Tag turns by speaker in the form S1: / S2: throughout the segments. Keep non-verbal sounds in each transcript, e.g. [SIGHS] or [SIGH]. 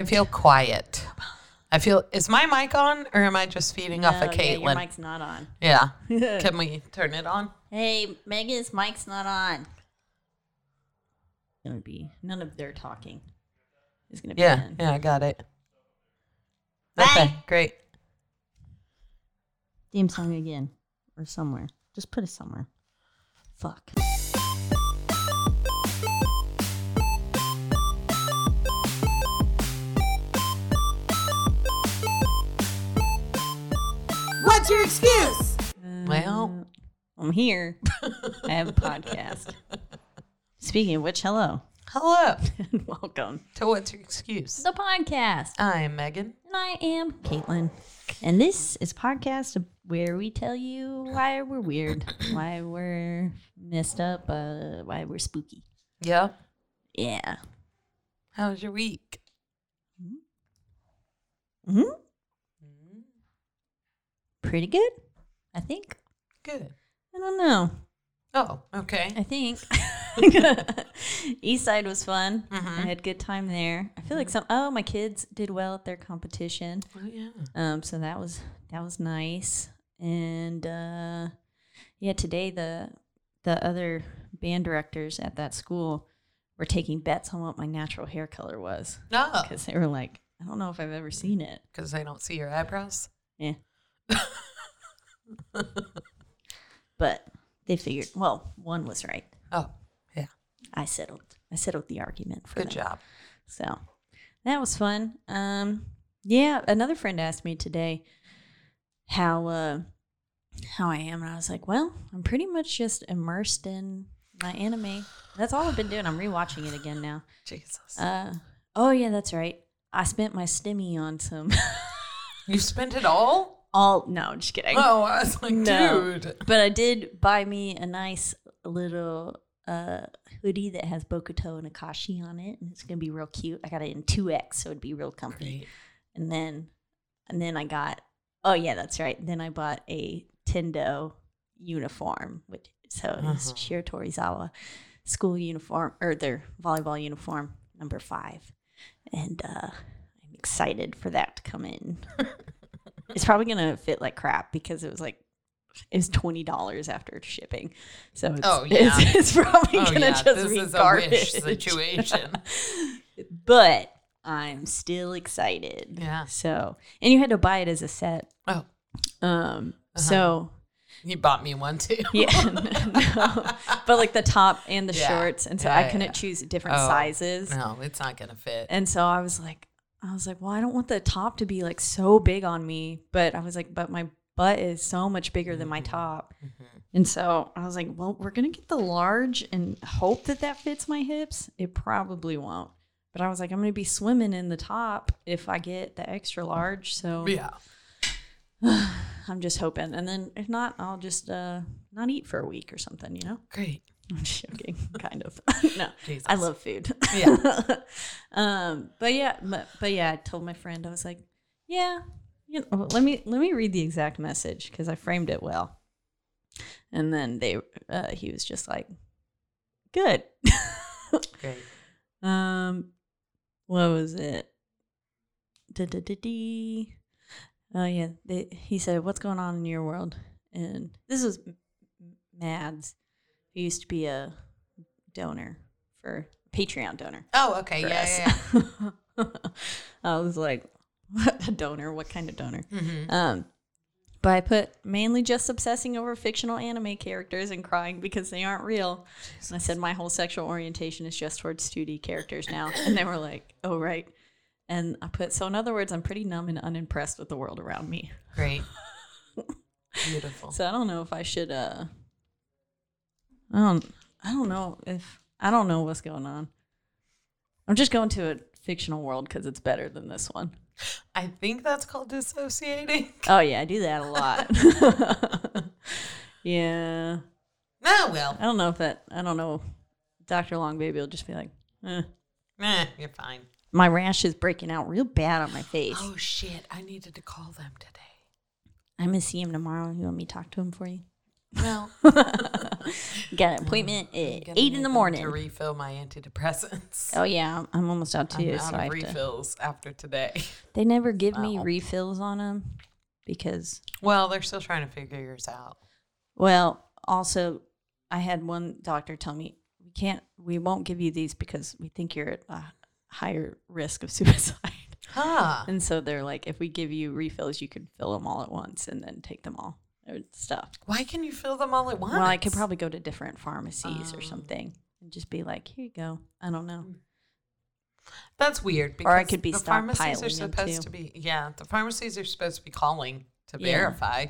S1: I feel quiet. I feel is my mic on or am I just feeding off of
S2: No, yeah, your mic's not on.
S1: Yeah. [LAUGHS] Can we turn it on?
S2: Hey, Megan's mic's not on. Gonna be none of their talking. It's gonna be
S1: Yeah.
S2: in.
S1: Yeah, I got it.
S2: Bye.
S1: Okay, great.
S2: Theme song again or somewhere. Just put it somewhere. Fuck.
S3: What's your excuse?
S1: Well,
S2: I'm here. I have a podcast. [LAUGHS] Speaking of which, hello
S1: hello.
S2: and [LAUGHS] welcome
S1: To what's your excuse?
S2: to the podcast.
S1: I am Megan.
S2: And I am Caitlin. And this is a podcast where we tell you why we're weird, why we're messed up, uh, why we're spooky.
S1: Yep.
S2: Yeah.
S1: How was your week?
S2: hmm Pretty good, I think.
S1: Good.
S2: I don't know.
S1: Oh, okay.
S2: I think [LAUGHS] East Side was fun. I had a good time there. I feel like some. Oh, my kids did well at their competition.
S1: Oh, yeah.
S2: Um, so that was that was nice. And uh, yeah, today the the other band directors at that school were taking bets on what my natural hair color was
S1: No,
S2: because they were like, I don't know if I've ever seen it. [LAUGHS]
S1: because I don't see your eyebrows.
S2: Yeah. But they figured. Well, one was right.
S1: Oh, yeah.
S2: I settled. I settled the argument for
S1: Good
S2: them.
S1: job.
S2: So that was fun. Um, yeah, another friend asked me today how uh, how I am, and I was like, well, I'm pretty much just immersed in my anime. That's all I've been doing. I'm rewatching it again now.
S1: Jesus.
S2: Uh, oh yeah, that's right. I spent my stimmy on some.
S1: you spent it all? [LAUGHS]
S2: all no, I'm just kidding.
S1: Oh, I was like,
S2: No.
S1: dude.
S2: But I did buy me a nice little uh, hoodie that has Bokuto and Akashi on it, and it's gonna be real cute. I got it in two X, so it'd be real comfy.
S1: Great.
S2: And then, and then I got. Oh yeah, that's right. Then I bought a Tendo uniform, which so it's
S1: Uh-huh.
S2: Shiratorizawa school uniform or their volleyball uniform number five, and uh, I'm excited for that to come in. [LAUGHS] it's probably gonna fit like crap because it was like it was twenty dollars after shipping. So it's,
S1: Oh, yeah.
S2: it's, [LAUGHS] it's probably
S1: Oh,
S2: gonna
S1: yeah,
S2: just
S1: this
S2: be
S1: is a
S2: garbage
S1: situation. [LAUGHS]
S2: but I'm still excited.
S1: Yeah.
S2: So and you had to buy it as a set.
S1: Oh,
S2: Um.
S1: Uh-huh.
S2: So
S1: you bought me one too. [LAUGHS]
S2: yeah, no. but like the top and the
S1: Yeah.
S2: shorts, and so I couldn't choose different
S1: Oh,
S2: sizes.
S1: No, it's not gonna fit.
S2: And so I was like, I was like, well, I don't want the top to be like so big on me, but I was like, but my butt is so much bigger than
S1: Mm-hmm.
S2: my top. And so I was like, well, we're going to get the large and hope that that fits my hips. It probably won't. But I was like, I'm going to be swimming in the top if I get the extra large. So
S1: yeah. [SIGHS]
S2: I'm just hoping. And then if not, I'll just uh, not eat for a week or something, you know?
S1: Great. [LAUGHS]
S2: I'm joking, kind of. [LAUGHS] no,
S1: Jesus.
S2: I love food.
S1: Yeah. [LAUGHS]
S2: um, but yeah, but, but yeah, I told my friend I was like, yeah, you know, let me let me read the exact message because I framed it well. And then they, uh, he was just like, good.
S1: Great.
S2: Um, what was it? Da-da-da-dee. Oh yeah, they, he said, "What's going on in your world?" And this was Mads, who used to be a donor for Patreon donor.
S1: Oh, okay. Yeah, yeah, yeah. [LAUGHS]
S2: I was like, a donor. What kind of donor? Um, but I put mainly just obsessing over fictional anime characters and crying because they aren't real. And I said my whole sexual orientation is just towards 2D characters now. And they were like, oh, right. And I put, so in other words, I'm pretty numb and unimpressed with the world around me.
S1: Great. [LAUGHS] Beautiful.
S2: So I don't know if I should, uh, I don't, I don't know if, I don't know what's going on. I'm just going to a fictional world because it's better than this one.
S1: I think that's called dissociating. [LAUGHS]
S2: Oh yeah, I do that a lot. [LAUGHS] yeah,
S1: Oh well.
S2: I don't know if that. I don't know. Doctor Long Baby will just be like, eh.
S1: Eh, you're fine.
S2: my rash is breaking out real bad on my face.
S1: Oh shit! I needed to call them today.
S2: I'm gonna see him tomorrow. You want me to talk to him for you?
S1: Well, [LAUGHS]
S2: Got an appointment
S1: I'm
S2: at
S1: gonna
S2: eight in
S1: need
S2: the
S1: them
S2: morning.
S1: to refill my antidepressants.
S2: Oh yeah, I'm- I'm almost out
S1: I'm
S2: too.
S1: out
S2: so
S1: of
S2: I have to.
S1: refills after today. [LAUGHS]
S2: They never give me
S1: Wow.
S2: refills on them because,
S1: Well, they're still trying to figure yours out.
S2: well, also I had one doctor tell me we can't, we won't give you these because we think you're at a higher risk of [LAUGHS] suicide.
S1: Huh.
S2: And so they're like, if we give you refills, you can fill them all at once and then take them all stuff.
S1: Why can you fill them all at once?
S2: Well, I could probably go to different pharmacies or
S1: Oh.
S2: something and just be like, here you go. I don't know.
S1: That's weird. Because
S2: Or I could be
S1: the pharmacies are supposed to be. Yeah, the pharmacies are supposed to be calling to
S2: Yeah.
S1: verify.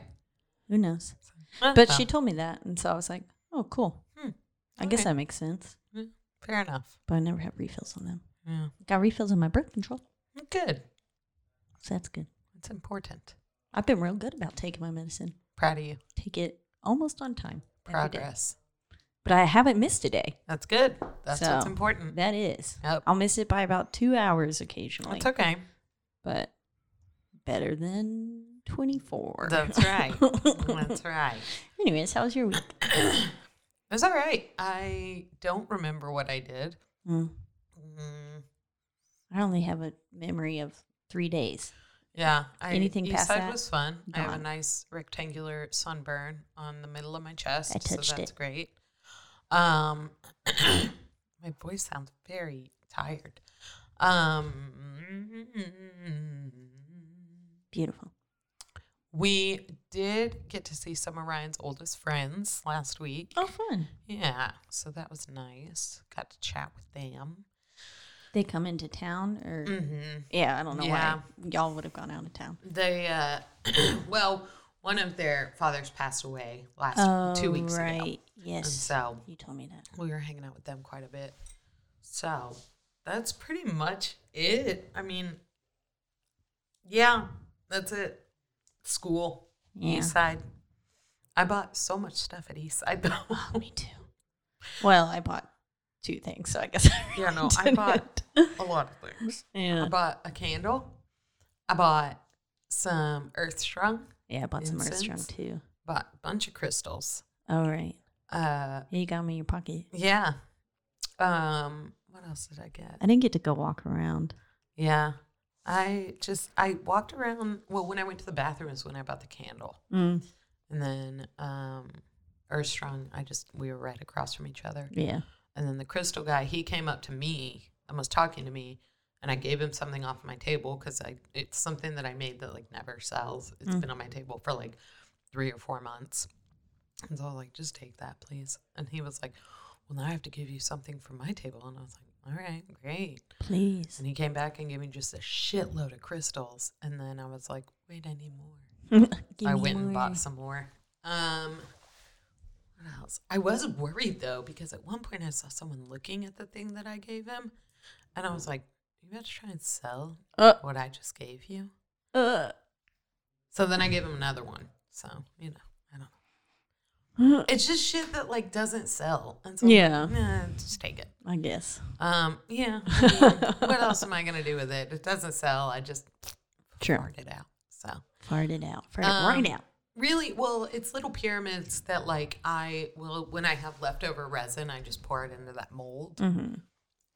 S2: Who knows? But
S1: well,
S2: she told me that. And so I was like, oh, cool.
S1: Hmm.
S2: I guess that makes sense.
S1: fair enough.
S2: But I never have refills on them.
S1: Yeah,
S2: Got refills on my birth control.
S1: good.
S2: So that's good.
S1: It's important.
S2: I've been real good about taking my medicine.
S1: Proud of you.
S2: Take it almost on time.
S1: Progress.
S2: But I haven't missed a day.
S1: That's good. That's what's important.
S2: That is.
S1: Yep.
S2: I'll miss it by about two hours occasionally.
S1: That's okay.
S2: But better than 24.
S1: That's right. That's [LAUGHS] right.
S2: Anyways, how was your week? [COUGHS]
S1: it was all right. I don't remember what I did.
S2: Mm,
S1: Mm,
S2: I only have a memory of three days.
S1: Yeah. I,
S2: Anything
S1: East
S2: past
S1: side
S2: that?
S1: was fun. I have a nice rectangular sunburn on the middle of my chest.
S2: I touched
S1: so that's
S2: it.
S1: great. Um, [COUGHS] my voice sounds very tired. Um,
S2: Beautiful.
S1: we did get to see some of Ryan's oldest friends last week.
S2: Oh, fun.
S1: Yeah, so that was nice. Got to chat with them.
S2: They come into town or.
S1: Mm-hmm.
S2: Yeah, I don't know
S1: Yeah.
S2: why y'all would have gone out of town.
S1: They, uh, [CLEARS THROAT] well, one of their fathers passed away last
S2: Oh,
S1: two weeks ago.
S2: right.
S1: And
S2: Yes.
S1: so
S2: You told me that.
S1: we were hanging out with them quite a bit. So that's pretty much it. I mean, yeah, that's it. School,
S2: Yeah.
S1: East Side. I bought so much stuff at East Side though.
S2: Me too. Well, I bought two things, so I guess. [LAUGHS] I
S1: Yeah, no, I bought a lot of things. [LAUGHS]
S2: Yeah.
S1: I bought a candle. I bought some Earth Strong.
S2: Yeah, I bought some Earth Strong
S1: Incense.
S2: too.
S1: Bought a bunch of crystals.
S2: All right.
S1: Uh,
S2: Yeah, you got me in your pocket.
S1: yeah. Um, what else did I get?
S2: I didn't get to go walk around.
S1: Yeah. I just I walked around well when I went to the bathroom is when I bought the candle.
S2: Mm,
S1: And then um Earth Strong, I just we were right across from each other.
S2: yeah.
S1: And then the crystal guy, he came up to me and was talking to me and I gave him something off my table because I it's something that I made that like never sells. It's
S2: Mm.
S1: been on my table for like three or four months. And so I was like, just take that, please. And he was like, Well now I have to give you something from my table and I was like, All right, great.
S2: Please.
S1: And he came back and gave me just a shitload of crystals. And then I was like, wait, I need more. [LAUGHS] I went and bought some more. Um, what else? I was worried though, because at one point I saw someone looking at the thing that I gave him. And I was like, you about to try and sell
S2: Uh,
S1: what I just gave you?
S2: uh,
S1: So then I gave him another one. So, you know, I don't know. It's just shit that like doesn't sell. And so I'm like,
S2: Yeah.
S1: nah, just take it.
S2: I guess.
S1: Um, yeah. [LAUGHS] I mean, what else am I gonna do with it? It doesn't sell. I just
S2: Sure.
S1: fart it out. So
S2: Fart it out. Fart it
S1: Um,
S2: right out.
S1: Really, well, it's little pyramids that like I will when I have leftover resin, I just pour it into that mold,
S2: Mm-hmm.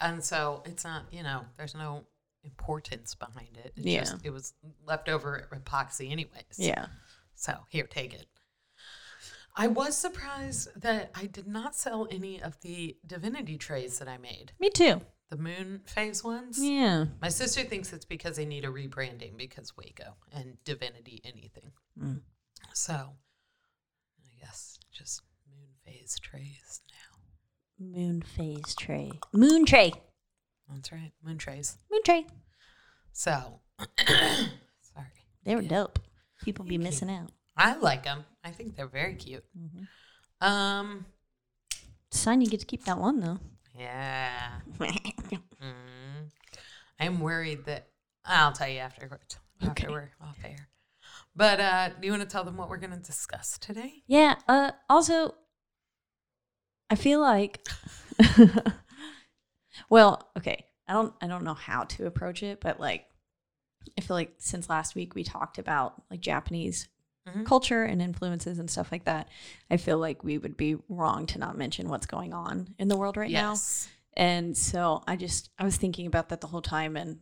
S1: and so it's not you know there's no importance behind it. It's
S2: Yeah.
S1: just it was leftover epoxy anyways.
S2: Yeah.
S1: So here, take it. I was surprised that I did not sell any of the divinity trays that I made.
S2: Me too.
S1: the moon phase ones.
S2: Yeah.
S1: My sister thinks it's because they need a rebranding because Waco and Divinity anything.
S2: Mm.
S1: So I guess just moon phase trays now.
S2: Moon phase tray. Moon tray.
S1: That's right, moon trays.
S2: Moon tray.
S1: So [COUGHS] sorry,
S2: They were dope. People be missing out.
S1: I like them. I think they're very cute.
S2: Mm-hmm.
S1: Um,
S2: Sign you get to keep that one though.
S1: yeah. [LAUGHS] Mm. I'm worried that I'll tell you afterwards. After we're off air. But uh, do you want to tell them what we're going to discuss today?
S2: Yeah. Uh. Also, I feel like. [LAUGHS] well, okay. I don't. I don't know how to approach it, but like, I feel like since last week we talked about like Japanese
S1: Mhm.
S2: culture and influences and stuff like that. I feel like we would be wrong to not mention what's going on in the world right now.
S1: yes.
S2: And so I just I was thinking about that the whole time and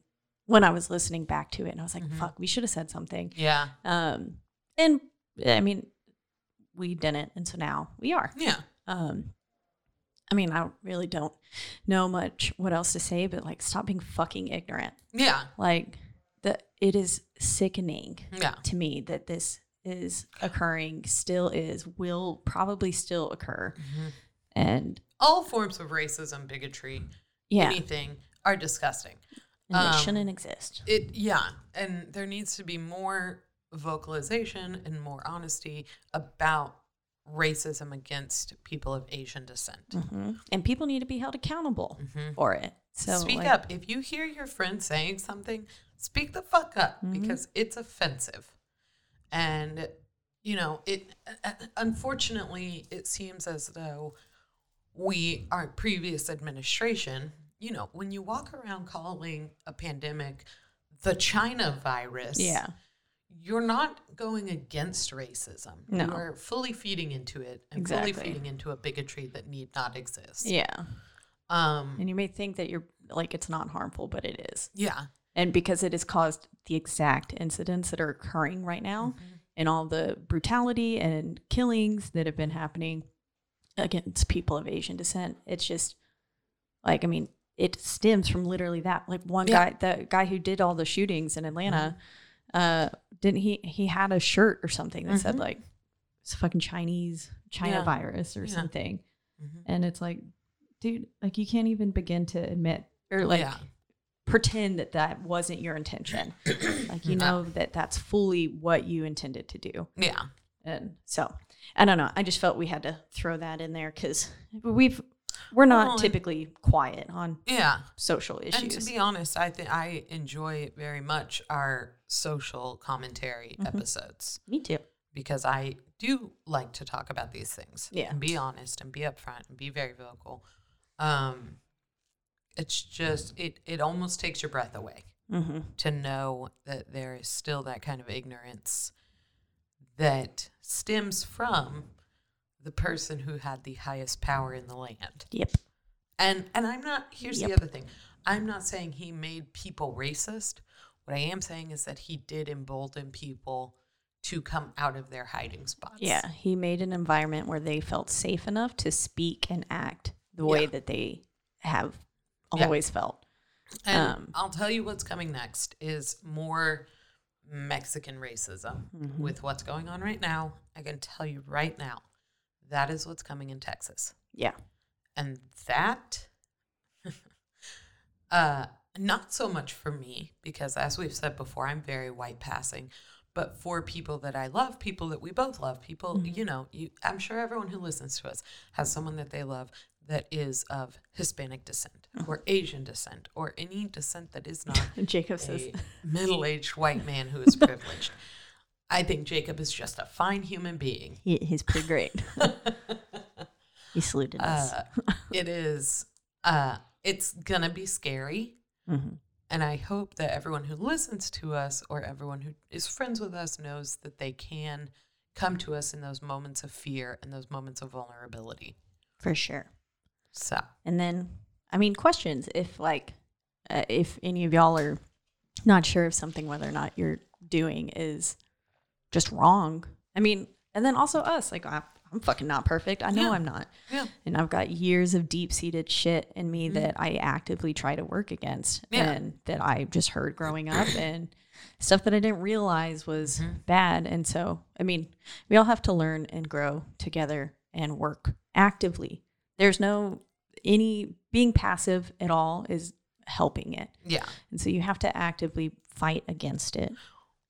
S2: when I was listening back to it and I was like,
S1: Mhm.
S2: fuck, we should have said something.
S1: Yeah.
S2: Um and I mean we didn't and so now we are.
S1: Yeah.
S2: Um I mean, I really don't know much what else to say, but like stop being fucking ignorant.
S1: Yeah.
S2: Like the it is sickening
S1: Yeah.
S2: to me that this is occurring, still is, will probably still occur.
S1: Mhm.
S2: And
S1: All forms of racism, bigotry,
S2: yeah,
S1: anything are disgusting.
S2: And they
S1: um,
S2: shouldn't exist.
S1: It yeah, and there needs to be more vocalization and more honesty about racism against people of Asian descent.
S2: hmm And people need to be held accountable
S1: Mhm.
S2: for it. So
S1: speak
S2: like,
S1: up. If you hear your friend saying something, speak the fuck up
S2: Mhm.
S1: because it's offensive. And you know, it uh, unfortunately it seems as though we our previous administration, you know, when you walk around calling a pandemic the China virus,
S2: Yeah.
S1: you're not going against racism.
S2: No.
S1: You are fully feeding into it and fully feeding into a bigotry that need not exist.
S2: Yeah.
S1: Um
S2: And you may think that you're like it's not harmful, but it is.
S1: yeah.
S2: And because it has caused the exact incidents that are occurring right now
S1: Mm-hmm.
S2: and all the brutality and killings that have been happening against people of Asian descent, it's just like, I mean, it stems from literally that. Like one
S1: Yeah.
S2: guy, the guy who did all the shootings in Atlanta,
S1: Mm-hmm.
S2: uh, didn't he, he had a shirt or something that said
S1: Mhm.
S2: like, it's a fucking Chinese China
S1: Yeah.
S2: virus or
S1: Yeah.
S2: something.
S1: Mhm.
S2: And it's like, dude, like you can't even begin to admit or like pretend that that wasn't your intention. [COUGHS] like you know that that's fully what you intended to do.
S1: Yeah.
S2: And so, I don't know. I just felt we had to throw that in there because we've we're not
S1: Well, and-
S2: typically quiet on
S1: Yeah.
S2: social issues.
S1: And to be honest, I think I enjoy very much our social commentary
S2: Mm-hmm.
S1: episodes
S2: Me too.
S1: because I do like to talk about these things.
S2: Yeah.
S1: And be honest and be upfront and be very vocal. Um it's just it it almost takes your breath away
S2: Mm-hmm.
S1: to know that there is still that kind of ignorance that stems from the person who had the highest power in the land.
S2: Yep.
S1: And and I'm not here's the other thing. I'm not saying he made people racist. What I am saying is that he did embolden people to come out of their hiding spots.
S2: Yeah, he made an environment where they felt safe enough to speak and act the way that they have
S1: Yeah.
S2: always felt.
S1: And
S2: Um,
S1: I'll tell you what's coming next is more Mexican racism
S2: Mm-hmm.
S1: with what's going on right now. I can tell you right now, that is what's coming in Texas.
S2: Yeah.
S1: And that [LAUGHS] uh not so much for me because as we've said before, I'm very white passing. But for people that I love, people that we both love, people,
S2: Mm-hmm.
S1: you know, you I'm sure everyone who listens to us has someone that they love that is of Hispanic descent
S2: Mm-hmm.
S1: or Asian descent or any descent that is not [LAUGHS]
S2: Jacob says,
S1: middle-aged white man who is [LAUGHS] privileged. I think Jacob is just a fine human being.
S2: he, he's pretty great. [LAUGHS] he saluted us.
S1: Uh, it is uh it's gonna be scary
S2: Mhm.
S1: and i hope that everyone who listens to us or everyone who is friends with us knows that they can come to us in those moments of fear and those moments of vulnerability
S2: For sure.
S1: so
S2: And then, I mean, questions. If like, uh, if any of y'all are not sure of something, whether or not you're doing is just wrong. I mean, and then also us. Like, I, I'm fucking not perfect. I know
S1: Yeah.
S2: I'm not.
S1: Yeah.
S2: And I've got years of deep seated shit in me that I actively try to work against
S1: Mm-hmm. Yeah.
S2: and that I just heard growing up [CLEARS THROAT] and stuff that I didn't realize was
S1: Mm-hmm.
S2: bad. And so, I mean, we all have to learn and grow together and work actively. There's no any being passive at all is helping it.
S1: Yeah.
S2: And so you have to actively fight against it.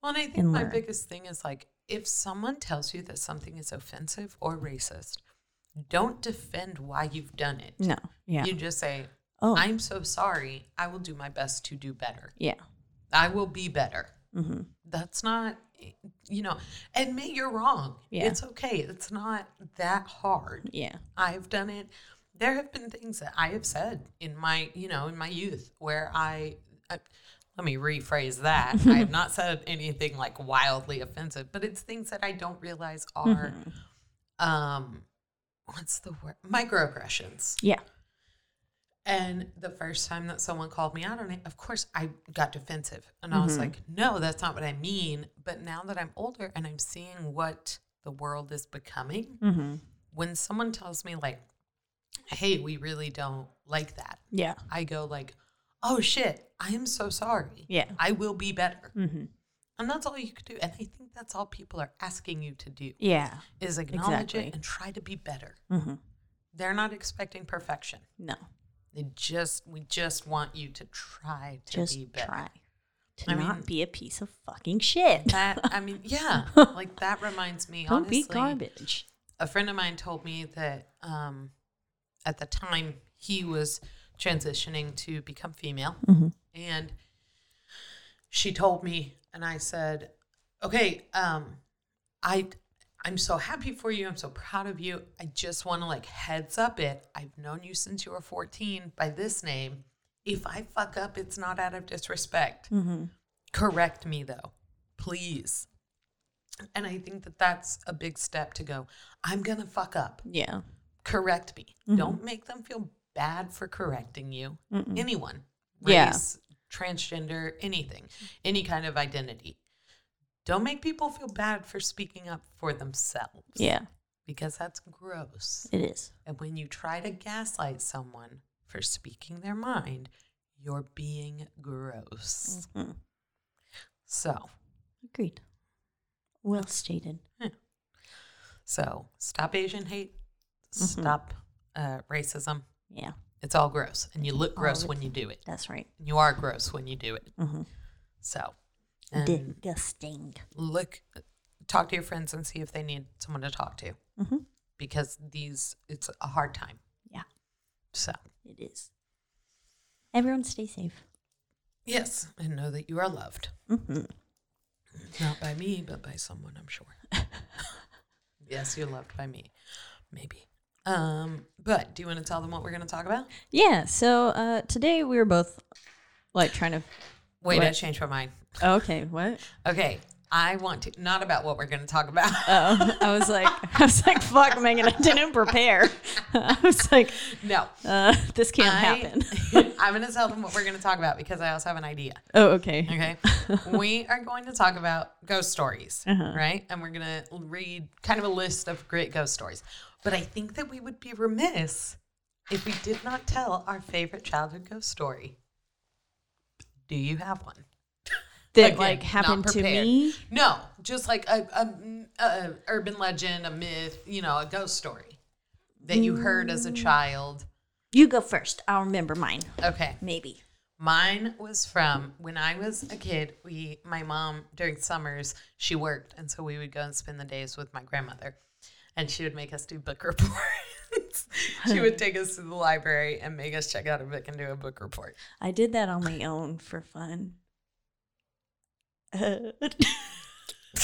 S1: Well, and I think
S2: and
S1: my
S2: learn.
S1: biggest thing is like if someone tells you that something is offensive or racist, don't defend why you've done it.
S2: No. Yeah.
S1: You just say,
S2: oh,
S1: I'm so sorry. I will do my best to do better.
S2: yeah.
S1: I will be better.
S2: hmm
S1: That's not, you know, admit you're wrong.
S2: Yeah.
S1: It's okay. It's not that hard.
S2: Yeah.
S1: I've done it. There have been things that I have said in my, you know, in my youth where I, I let me rephrase that. [LAUGHS] I have not said anything like wildly offensive, but it's things that I don't realize are, um, what's the word? Microaggressions.
S2: Yeah.
S1: And the first time that someone called me out on it, of course, I got defensive. And I was like, no, that's not what I mean. But now that I'm older and I'm seeing what the world is becoming,
S2: Mm-hmm.
S1: when someone tells me, like, hey, we really don't like that,
S2: Yeah.
S1: I go, like, oh shit, I am so sorry.
S2: Yeah.
S1: I will be better.
S2: Mm-hmm.
S1: And that's all you could do. And I think that's all people are asking you to do
S2: Yeah.
S1: is acknowledge
S2: Exactly.
S1: it and try to be better.
S2: Mm-hmm.
S1: They're not expecting perfection.
S2: No.
S1: They just we just want you to try to
S2: Just
S1: be better.
S2: try to
S1: I
S2: not
S1: mean-
S2: be a piece of fucking shit.
S1: That I mean, [LAUGHS] yeah, like that reminds me.
S2: Don't
S1: honestly,
S2: be garbage.
S1: a friend of mine told me that um, at the time he was transitioning to become female,
S2: Mhm.
S1: and she told me, and I said, "Okay, um, I." I'm so happy for you. I'm so proud of you. I just want to like heads up it. I've known you since you were 14 by this name. If I fuck up, it's not out of disrespect.
S2: Mm-hmm.
S1: Correct me though, please. And I think that that's a big step to go. I'm going to fuck up.
S2: Yeah.
S1: Correct me.
S2: Mhm.
S1: Don't make them feel bad for correcting you.
S2: Mm-mm.
S1: Anyone,
S2: Yeah.
S1: race, transgender, anything, any kind of identity. Don't make people feel bad for speaking up for themselves.
S2: Yeah.
S1: Because that's gross.
S2: It is.
S1: And when you try to gaslight someone for speaking their mind, you're being gross.
S2: Mhm.
S1: So,
S2: Agreed. Well stated.
S1: So stop Asian hate.
S2: Mhm.
S1: Stop uh, racism.
S2: Yeah.
S1: It's all gross, and you look gross when you do it.
S2: That's right.
S1: And you are gross when you do it.
S2: Mm-hmm.
S1: So, and
S2: Disgusting.
S1: look, talk to your friends and see if they need someone to talk to,
S2: Mm-hmm.
S1: because these it's a hard time.
S2: Yeah.
S1: So
S2: It is. Everyone stay safe.
S1: yes, and know that you are loved,
S2: Mm-hmm.
S1: not by me, but by someone. I'm sure. [LAUGHS] yes, you're loved by me, maybe. Um, but do you want to tell them what we're going to talk about?
S2: Yeah. So uh, today we were both like trying to.
S1: Wait, I
S2: What?
S1: changed my mind.
S2: Oh, okay. What?
S1: Okay, I want to not about what we're going to talk about.
S2: Oh, I was like, [LAUGHS] I was like, fuck, Megan, I didn't prepare. [LAUGHS] I was like,
S1: no,
S2: uh, this can't
S1: I-
S2: happen. [LAUGHS]
S1: I'm going to tell them what we're going to talk about because I also have an idea.
S2: oh, okay.
S1: Okay, we are going to talk about ghost stories,
S2: Uh-huh.
S1: right? And we're going to read kind of a list of great ghost stories. But I think that we would be remiss if we did not tell our favorite childhood ghost story. Do you have one?
S2: That
S1: Again,
S2: like happened to me.
S1: No, just like a, a, a urban legend, a myth, you know, a ghost story that you heard as a child.
S2: You go first. I'll remember mine.
S1: Okay.
S2: Maybe.
S1: Mine was from when I was a kid. We, my mom, during summers, she worked, and so we would go and spend the days with my grandmother, and she would make us do book [LAUGHS] reports. she would take us to the library and make us check out a book and do a book report.
S2: I did that on my own for fun. Uh, [LAUGHS]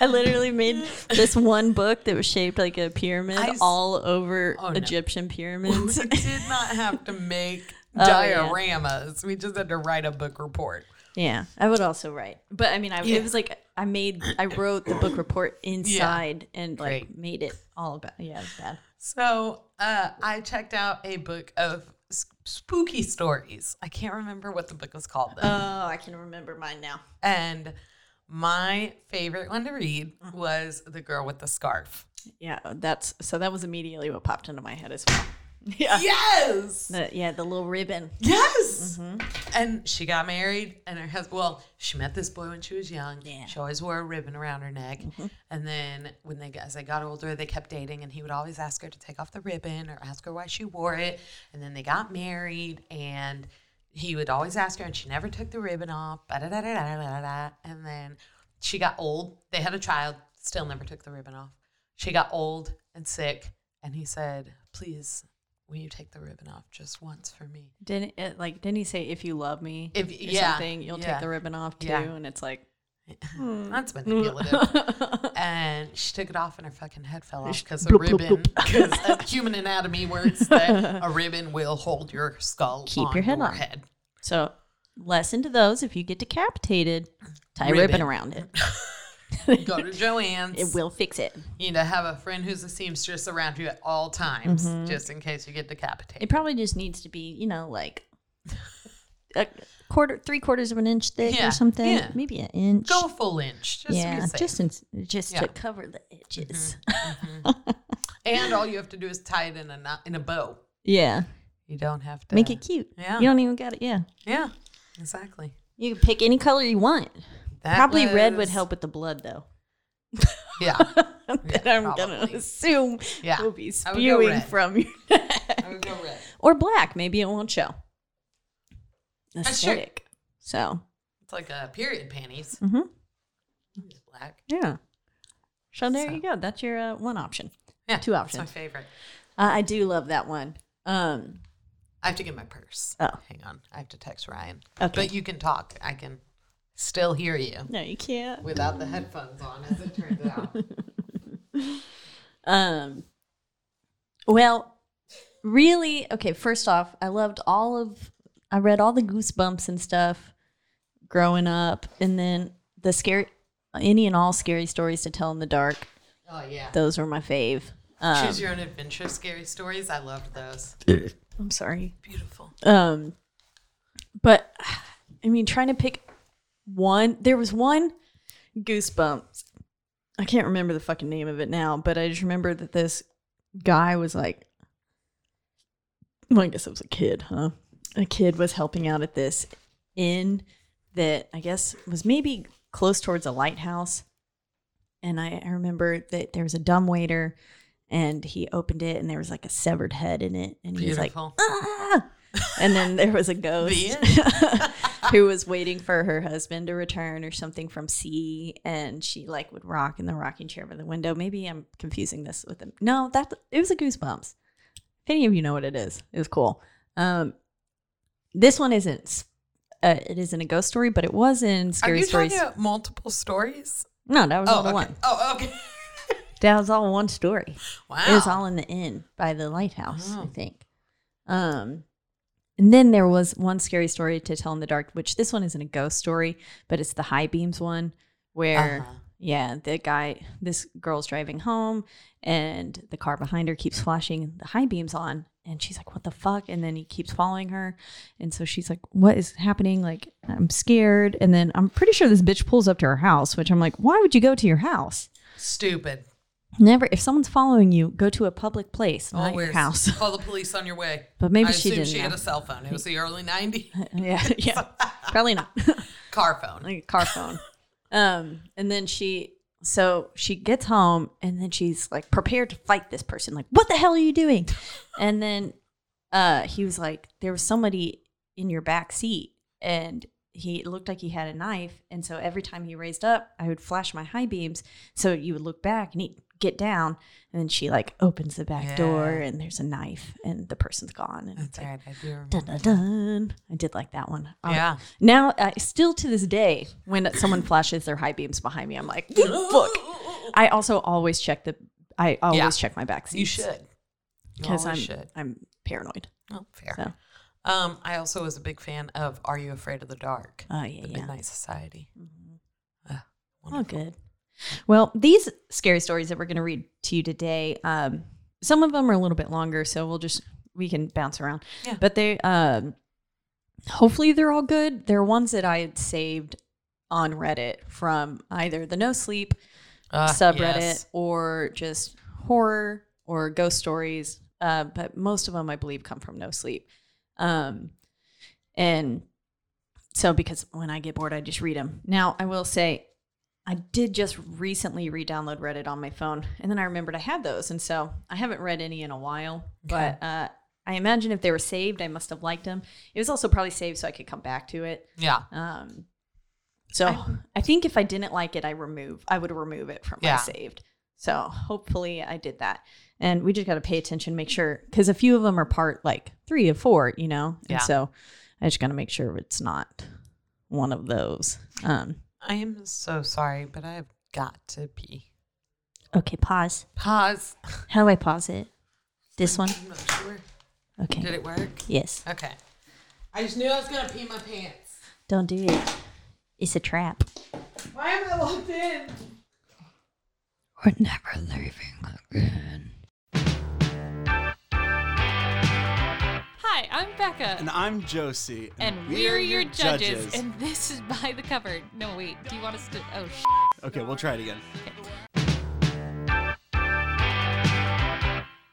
S2: I literally made this one book that was shaped like a pyramid
S1: I
S2: all over
S1: Oh, no.
S2: Egyptian
S1: We
S2: pyramids.
S1: did [LAUGHS] not have to make
S2: Oh, yeah.
S1: dioramas. We just had to write a book report.
S2: yeah, I would also write, but I mean, I,
S1: Yeah.
S2: it was like I made, I wrote the book report [COUGHS] inside and like
S1: Great.
S2: made it all about. Yeah, bad.
S1: So uh, I checked out a book of spooky stories. I can't remember what the book was called though.
S2: Oh, I can remember mine now.
S1: and My favorite one to read was The Girl with the Scarf.
S2: Yeah, that's so that was immediately what popped into my head as well. [LAUGHS] Yeah.
S1: Yes.
S2: The, yeah, the little ribbon.
S1: Yes. Mm-hmm. And she got married, and her husband, well, she met this boy when she was young.
S2: Yeah.
S1: She always wore a ribbon around her neck. Mm-hmm. And then when they as they got older, they kept dating, and he would always ask her to take off the ribbon or ask her why she wore it. And then they got married, and he would always ask her, and she never took the ribbon off. And then she got old. They had a child, still never took the ribbon off. She got old and sick, and he said, "Please, will you take the ribbon off just once for me?"
S2: Didn't it, like didn't he say if you love me
S1: If-
S2: or
S1: yeah,
S2: something, you'll
S1: yeah.
S2: take the ribbon off too?
S1: Yeah.
S2: And it's like [LAUGHS]
S1: That's hmm. manipulative. [LAUGHS] and she took it off, and her fucking head fell off because a ribbon, because human anatomy works [LAUGHS] that a ribbon will hold your skull.
S2: Keep
S1: on
S2: your head on.
S1: head.
S2: so lesson to those if you get decapitated, tie a ribbon
S1: Ribbon.
S2: around it. [LAUGHS]
S1: Go to Joanne's.
S2: It will fix it.
S1: You need to have a friend who's a seamstress around you at all times,
S2: Mm-hmm.
S1: just in case you get decapitated.
S2: It probably just needs to be, you know, like a quarter, three quarters of an inch thick
S1: Yeah,
S2: or something.
S1: yeah.
S2: Maybe an inch.
S1: Go a full inch, just to
S2: yeah, just in, just
S1: Yeah.
S2: to cover the edges. [LAUGHS]
S1: and all you have to do is tie it in a knot, in a bow.
S2: yeah,
S1: You don't have to
S2: make it cute.
S1: Yeah.
S2: you don't even got it. Yeah,
S1: Yeah, exactly.
S2: you can pick any color you want.
S1: That
S2: Probably red would help with the blood, though. [LAUGHS]
S1: Yeah, [LAUGHS]
S2: that I'm gonna assume
S1: Yeah,
S2: will be spewing from your neck.
S1: I would go red.
S2: or black. Maybe it won't show.
S1: true.
S2: Aesthetic. So
S1: It's like a period panties.
S2: Mm-hmm.
S1: It's black.
S2: yeah. So there
S1: So-
S2: you go. That's your uh, one option.
S1: Yeah,
S2: Two
S1: That's my
S2: options.
S1: favorite.
S2: Uh, I do love that one. Um,
S1: I have to get my purse.
S2: Oh.
S1: hang on. I have to text Ryan.
S2: Okay.
S1: but you can talk. I can still hear you
S2: no, you can't.
S1: without the headphones on, as it turns out. [LAUGHS]
S2: Um, well, really, okay. First off, I loved all of. I read all the Goosebumps and stuff growing up, and then the scary, any and all scary stories to tell in the dark.
S1: oh yeah.
S2: Those were my fave. Um,
S1: Choose your own adventure scary stories. I loved those.
S2: I'm sorry.
S1: Beautiful.
S2: Um, but I mean, trying to pick one. There was one Goosebumps. I can't remember the fucking name of it now, but I just remember that this guy was like, well, I guess it was a kid, huh? A kid was helping out at this inn that I guess was maybe close towards a lighthouse. And I, I remember that there was a dumb waiter and he opened it and there was like a severed head in it. And he was like, ah! And then there was a ghost [LAUGHS] who was waiting for her husband to return or something from sea and she like would rock in the rocking chair by the window maybe i'm confusing this with them no that it was a goosebumps if any of you know what it is it was cool um this one isn't uh, it isn't a ghost story but it was in
S1: Are
S2: scary
S1: you
S2: stories
S1: talking about multiple stories?
S2: no that was all the
S1: okay.
S2: one
S1: Oh, okay. [LAUGHS]
S2: that was all one story
S1: Wow.
S2: it was all in the inn by the lighthouse, I
S1: Oh.
S2: think. Um, and then there was one scary story to tell in the dark, which this one isn't a ghost story, but it's the high beams one, where
S1: Uh-huh.
S2: yeah, the guy, this girl's driving home, and the car behind her keeps flashing the high beams on, and she's like, "What the fuck?" And then he keeps following her, and so she's like, "What is happening?" Like, I'm scared, and then I'm pretty sure this bitch pulls up to her house, which I'm like, "Why would you go to your house?"
S1: Stupid.
S2: Never. If someone's following you, go to a public place, not
S1: Always
S2: your house. [LAUGHS]
S1: Call the police on your way.
S2: But maybe
S1: I
S2: she didn't
S1: she had a cell phone. It was the early 90s. [LAUGHS]
S2: yeah, [LAUGHS] yeah, probably not.
S1: Car phone.
S2: like car phone. Um, and then she, so she gets home, and then she's like prepared to fight this person. Like, what the hell are you doing? And then, uh, he was like, there was somebody in your back seat, and he looked like he had a knife. And so every time he raised up, I would flash my high beams, so you would look back and he'd get down, and then she like opens the back door, and there's a knife, and the person's gone, and
S1: That's
S2: it's like.
S1: right. I do remember.
S2: Dun, dun, dun. I did like that one. Um,
S1: Yeah.
S2: Now, I still to this day, when someone flashes their high beams behind me, I'm like. I also always check the. I always
S1: Yeah.
S2: check my back seats.
S1: You should.
S2: Because I'm
S1: should.
S2: I'm paranoid.
S1: Oh, fair.
S2: So,
S1: Um, I also was a big fan of Are You Afraid of the Dark?
S2: oh yeah,
S1: The
S2: yeah.
S1: Midnight Society. Ah,
S2: Oh, good. Well, these scary stories that we're going to read to you today, um, some of them are a little bit longer, so we'll just we can bounce around.
S1: Yeah.
S2: But they, um, hopefully, they're all good. They're ones that I had saved on Reddit from either the No Sleep
S1: Ah,
S2: subreddit
S1: yes.
S2: or just horror or ghost stories. Uh, but most of them, I believe, come from No Sleep. Um, and so, because when I get bored, I just read them. Now, I will say, I did just recently re-download Reddit on my phone, and then I remembered I had those, and so I haven't read any in a while. But uh, I imagine if they were saved, I must have liked them. It was also probably saved so I could come back to it.
S1: Yeah.
S2: Um, so I, think if I didn't like it, I remove I would remove it from
S1: Yeah.
S2: my saved. So hopefully I did that. And we just got to pay attention, make sure because a few of them are part like three of four, you know. And
S1: Yeah.
S2: so I just got to make sure it's not one of those. Um,
S1: I am so sorry, but I've got to pee.
S2: okay, pause.
S1: Pause.
S2: How do I pause it? This one.
S1: I'm not sure.
S2: Okay.
S1: Did it work?
S2: Yes.
S1: Okay. I just knew I was gonna pee my pants.
S2: Don't do it. It's a trap.
S1: Why am I locked in?
S2: We're never leaving again.
S4: Hi, I'm Becca.
S5: And I'm Josie.
S4: And we're, your judges, And this is By the Cover. No, wait. Do you want us to. Oh, sh.
S5: okay, we'll try it again.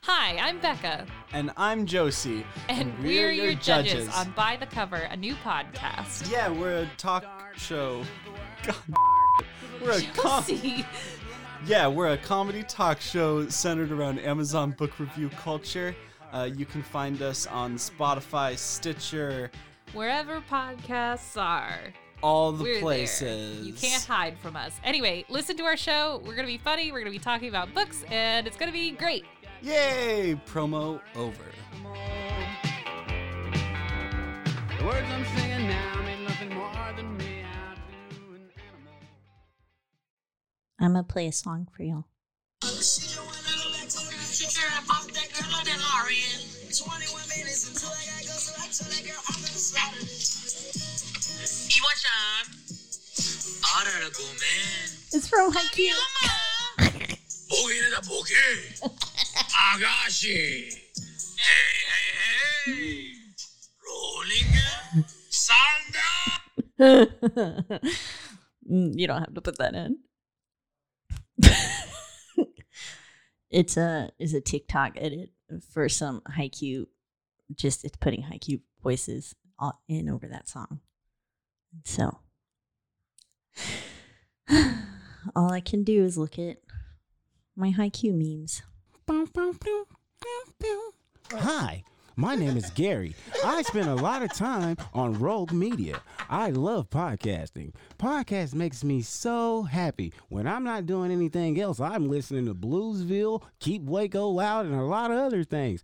S4: Hi, I'm Becca.
S5: And I'm Josie.
S4: And, we're, your, judges, on By the Cover, a new podcast.
S5: Yeah, we're a talk show. God. We're a com- yeah, we're a comedy talk show centered around Amazon book review culture. Uh, you can find us on Spotify, Stitcher,
S4: Wherever podcasts are.
S5: all the
S4: we're
S5: places.
S4: There. You can't hide from us. Anyway, listen to our show. We're going to be funny. We're going to be talking about books, and it's going to be great.
S5: Yay! Promo over.
S6: The words I'm singing now mean nothing more than me out to an animal.
S2: I'm gonna play a song for y'all. It's from Haikyuu.
S7: 보기는 보기 아가씨 헤이 헤이 헤이 롤링 산다
S2: Mm, you don't have to put that in. [LAUGHS] it's a is a TikTok edit for some Haikyuu. just it's putting Haikyuu voices in over that song. So [SIGHS] all I can do is look at my Haikyuu memes.
S8: Hi, my name is Gary. I spend a lot of time on Rogue Media. I love podcasting. Podcast makes me so happy. When I'm not doing anything else, I'm listening to Bluesville, Keep Waco Loud, and a lot of other things.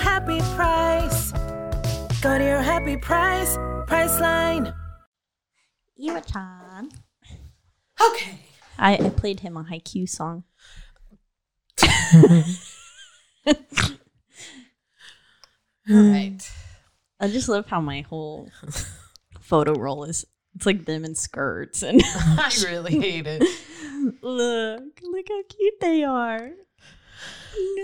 S3: happy price. Go to your happy price, Priceline.
S2: Ira-chan.
S1: Okay.
S2: I, I played him a Haikyuu song.
S1: All right.
S2: I just love how my whole photo roll is. It's like them in skirts and [LAUGHS]
S1: I really hate it. [LAUGHS]
S2: look, look how cute they are.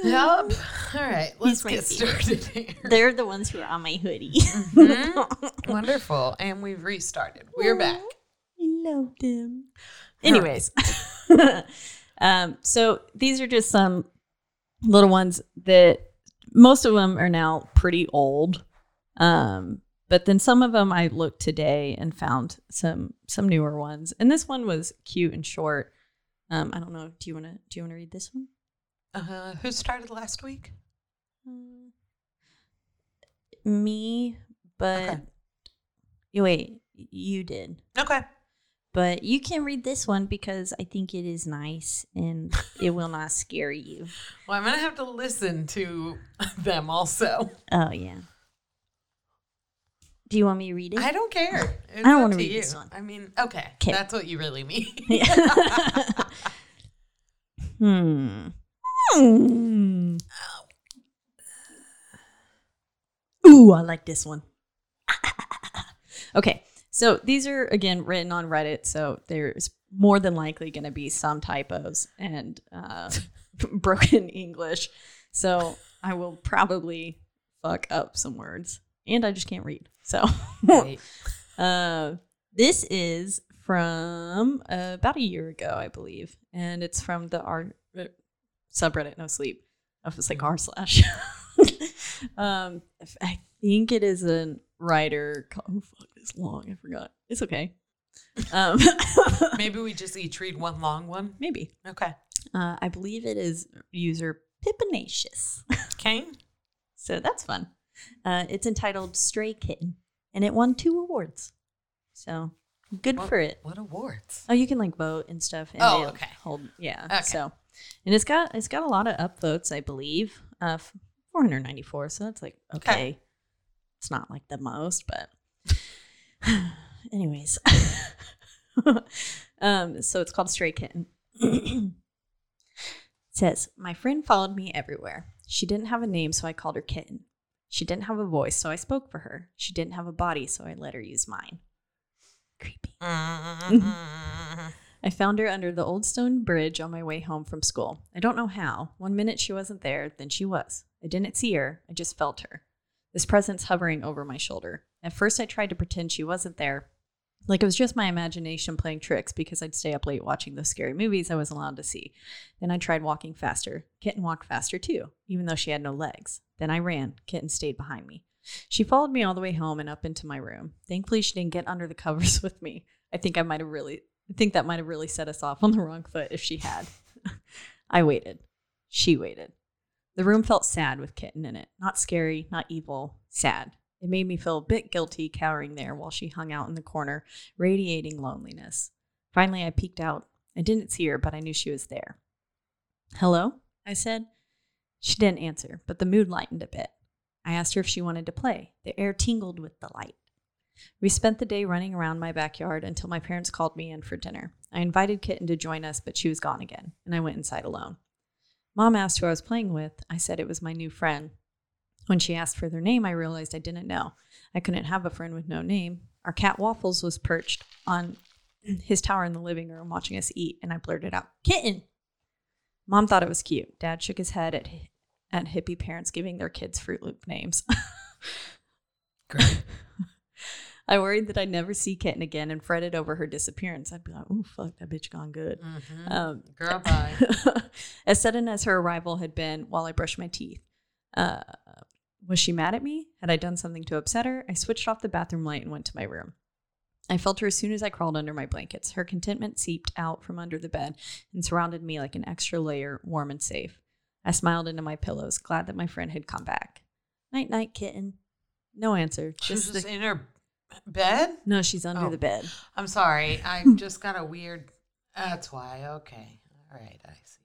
S2: No.
S1: Yep. All right. Let's get started here.
S2: They're the ones who are on my hoodie.
S1: Wonderful. And we've restarted. We're back.
S2: I love them. [LAUGHS] Anyways, [LAUGHS] um, so these are just some little ones that most of them are now pretty old. Um, but then some of them I looked today and found some some newer ones. And this one was cute and short. Um, I don't know. Do you want to do you want to read this one?
S1: Uh, who started last week?
S2: Uh, me, but
S1: Okay.
S2: you wait, you did.
S1: Okay.
S2: But you can read this one because I think it is nice and it will not scare you. [LAUGHS]
S1: Well, I'm going to have to listen to [LAUGHS] them also.
S2: Oh yeah. Do you want me to read it?
S1: I don't care. It's
S2: don't wanna read
S1: you.
S2: this one.
S1: I mean, okay,
S2: 'Kay.
S1: that's what you really mean. [LAUGHS]
S2: Hmm. Ooh, I like this one. [LAUGHS] okay, so these are again written on Reddit, so there's more than likely going to be some typos and uh, [LAUGHS] broken English. So I will probably fuck up some words, and I just can't read. So
S1: Right. [LAUGHS]
S2: uh, this is from uh, about a year ago, I believe, and it's from the uh, subreddit No Sleep. I was like r slash. [LAUGHS] um, I think it is a writer. Oh fuck, it's long. I forgot. It's okay. Um, [LAUGHS]
S1: Maybe we just each read one long one.
S2: maybe.
S1: Okay.
S2: Uh, I believe it is user Pippinacious. [LAUGHS]
S1: Okay.
S2: So that's fun. Uh, it's entitled Stray Kitten, and it won two awards. So good
S1: What-
S2: for it.
S1: What awards?
S2: Oh, you can like vote and stuff. And
S1: Oh, okay.
S2: Hold, yeah.
S1: Okay.
S2: So, and it's got it's got a lot of upvotes, I believe. Uh, four hundred ninety four. So that's like okay.
S1: Okay.
S2: It's not like the most, but [SIGHS] anyways. [LAUGHS] um. So it's called Stray Kitten. [CLEARS THROAT] It says, My friend followed me everywhere. She didn't have a name, so I called her Kitten. She didn't have a voice, so I spoke for her. She didn't have a body, so I let her use mine. Creepy. [LAUGHS] I found her under the old stone bridge on my way home from school. I don't know how. One minute she wasn't there, then she was. I didn't see her, I just felt her. This presence hovering over my shoulder. At first, I tried to pretend she wasn't there, like it was just my imagination playing tricks because I'd stay up late watching those scary movies I was allowed to see. Then I tried walking faster. Kitten walked faster too, even though she had no legs. Then I ran. Kitten stayed behind me. She followed me all the way home and up into my room. Thankfully, she didn't get under the covers [LAUGHS] with me. I think I might have really, I think that might have really set us off on the wrong foot if she had. [LAUGHS] I waited. She waited. The room felt sad with Kitten in it. Not scary, not evil, sad. It made me feel a bit guilty cowering there while she hung out in the corner, radiating loneliness. Finally, I peeked out. I didn't see her, but I knew she was there. Hello? I said. She didn't answer, but the mood lightened a bit. I asked her if she wanted to play. The air tingled with delight. We spent the day running around my backyard until my parents called me in for dinner. I invited Kitten to join us, but she was gone again, and I went inside alone. Mom asked who I was playing with. I said it was my new friend. When she asked for their name, I realized I didn't know. I couldn't have a friend with no name. Our cat Waffles was perched on his tower in the living room watching us eat, and I blurted out, Kitten! Mom thought it was cute. Dad shook his head at, at hippie parents giving their kids Fruit Loop names. [LAUGHS]
S1: Great.
S2: I worried that I'd never see Kitten again and fretted over her disappearance. I'd be like, oh, fuck, that bitch gone good.
S1: Mhm.
S2: Um,
S1: Girl, bye. [LAUGHS]
S2: as sudden as her arrival had been while I brushed my teeth. Uh, was she mad at me? Had I done something to upset her? I switched off the bathroom light and went to my room. I felt her as soon as I crawled under my blankets. Her contentment seeped out from under the bed and surrounded me like an extra layer, warm and safe. I smiled into my pillows, glad that my friend had come back. Night, night, kitten. No answer.
S1: She was
S2: Just
S1: just
S2: the,
S1: in her bed.
S2: no, she's under
S1: Oh.
S2: the bed.
S1: I'm sorry. I [LAUGHS] just got a weird. That's why. Okay. All right. I see.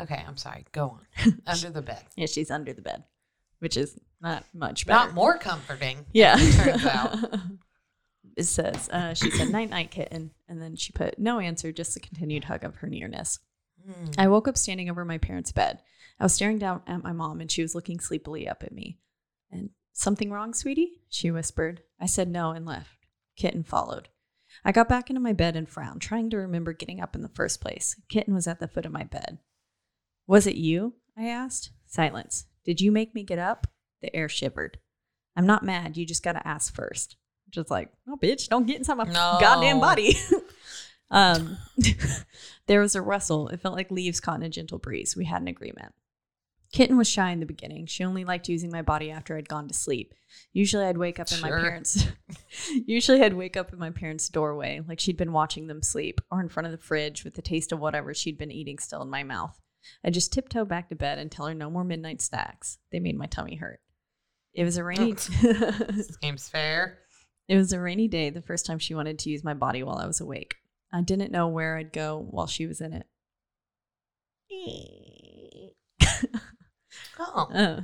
S1: Okay. I'm sorry. Go on. [LAUGHS] Under the bed.
S2: Yeah, she's under the bed, which is not much better.
S1: Not more comforting. [LAUGHS]
S2: Yeah.
S1: It turns out.
S2: it says, uh, she said, night, night, kitten. And then she put no answer, just a continued hug of her nearness.
S1: Hmm.
S2: I woke up standing over my parents' bed. I was staring down at my mom, and she was looking sleepily up at me. And something wrong, sweetie? She whispered. I said no and left. Kitten followed. I got back into my bed and frowned, trying to remember getting up in the first place. Kitten was at the foot of my bed. Was it you? I asked. Silence. Did you make me get up? The air shivered. I'm not mad. You just got to ask first. Just like, oh, bitch, don't get inside my
S1: No.
S2: goddamn body. [LAUGHS] um, [LAUGHS] there was a rustle. It felt like leaves caught in a gentle breeze. We had an agreement. Kitten was shy in the beginning. She only liked using my body after I'd gone to sleep. Usually I'd wake up in my parents' [LAUGHS] Usually I'd wake up in my parents' doorway like she'd been watching them sleep or in front of the fridge with the taste of whatever she'd been eating still in my mouth. I'd just tiptoe back to bed and tell her no more midnight snacks. They made my tummy hurt. It was a rainy
S1: Seems [LAUGHS] fair.
S2: It was a rainy day the first time she wanted to use my body while I was awake. I didn't know where I'd go while she was in it. [LAUGHS]
S1: Oh.
S2: Uh,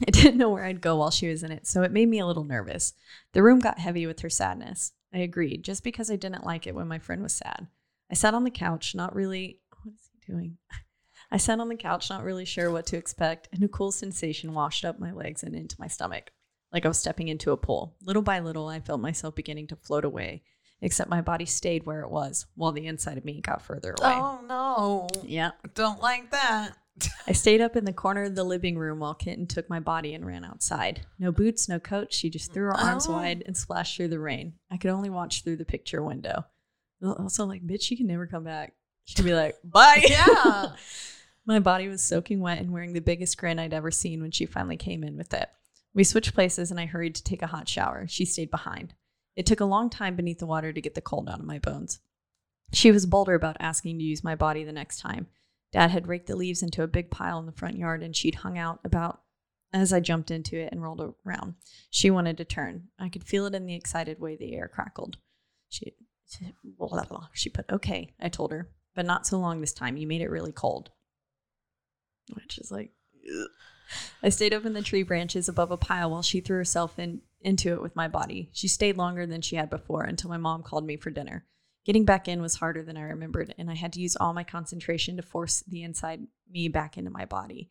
S2: [LAUGHS] I didn't know where I'd go while she was in it, so it made me a little nervous. The room got heavy with her sadness. I agreed, just because I didn't like it when my friend was sad. I sat on the couch, not really. What is he doing? [LAUGHS] I sat on the couch, not really sure what to expect, and a cool sensation washed up my legs and into my stomach, like I was stepping into a pool. Little by little, I felt myself beginning to float away, except my body stayed where it was, while the inside of me got further away.
S1: Oh no.
S2: Yeah.
S1: Don't like that.
S2: I stayed up in the corner of the living room while Kitten took my body and ran outside. No boots, no coat. She just threw her arms
S1: Oh.
S2: wide and splashed through the rain. I could only watch through the picture window. Also, like, bitch, she can never come back. She'd be like, [LAUGHS] bye.
S1: Yeah. [LAUGHS]
S2: my body was soaking wet and wearing the biggest grin I'd ever seen when she finally came in with it. We switched places and I hurried to take a hot shower. She stayed behind. It took a long time beneath the water to get the cold out of my bones. She was bolder about asking to use my body the next time. Dad had raked the leaves into a big pile in the front yard and she'd hung out about as I jumped into it and rolled around. She wanted to turn. I could feel it in the excited way the air crackled. She, she, blah, blah, blah. she put, okay, I told her, but not so long this time. You made it really cold. Which is like, ugh. I stayed up in the tree branches above a pile while she threw herself in, into it with my body. She stayed longer than she had before until my mom called me for dinner. Getting back in was harder than I remembered, and I had to use all my concentration to force the inside me back into my body.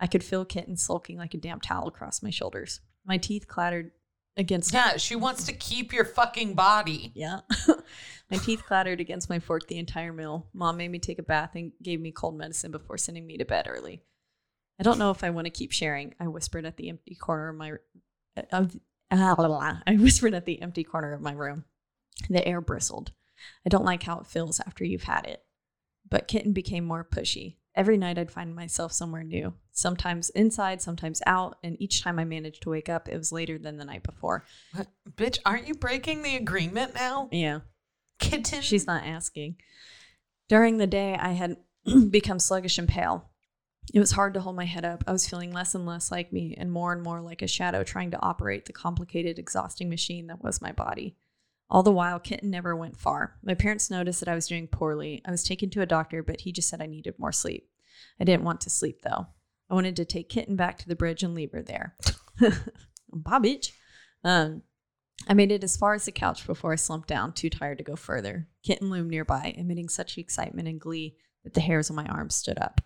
S2: I could feel Kitten sulking like a damp towel across my shoulders. My teeth clattered against
S1: Yeah, she wants to keep your fucking body.
S2: yeah. [LAUGHS] my teeth clattered against my fork the entire meal. Mom made me take a bath and gave me cold medicine before sending me to bed early. I don't know if I want to keep sharing, I whispered at the empty corner of my of ah, blah, blah, blah. I [LAUGHS] whispered at the empty corner of my room. The air bristled. I don't like how it feels after you've had it. But Kitten became more pushy. Every night I'd find myself somewhere new, sometimes inside, sometimes out, and each time I managed to wake up, it was later than the night before.
S1: What? Bitch, aren't you breaking the agreement now?
S2: Yeah.
S1: Kitten.
S2: She's not asking. During the day, I had [CLEARS THROAT] become sluggish and pale. It was hard to hold my head up. I was feeling less and less like me and more and more like a shadow trying to operate the complicated, exhausting machine that was my body. All the while, Kitten never went far. My parents noticed that I was doing poorly. I was taken to a doctor, but he just said I needed more sleep. I didn't want to sleep, though. I wanted to take Kitten back to the bridge and leave her there. [LAUGHS] Bitch. Um, I made it as far as the couch before I slumped down, too tired to go further. Kitten loomed nearby, emitting such excitement and glee that the hairs on my arms stood up.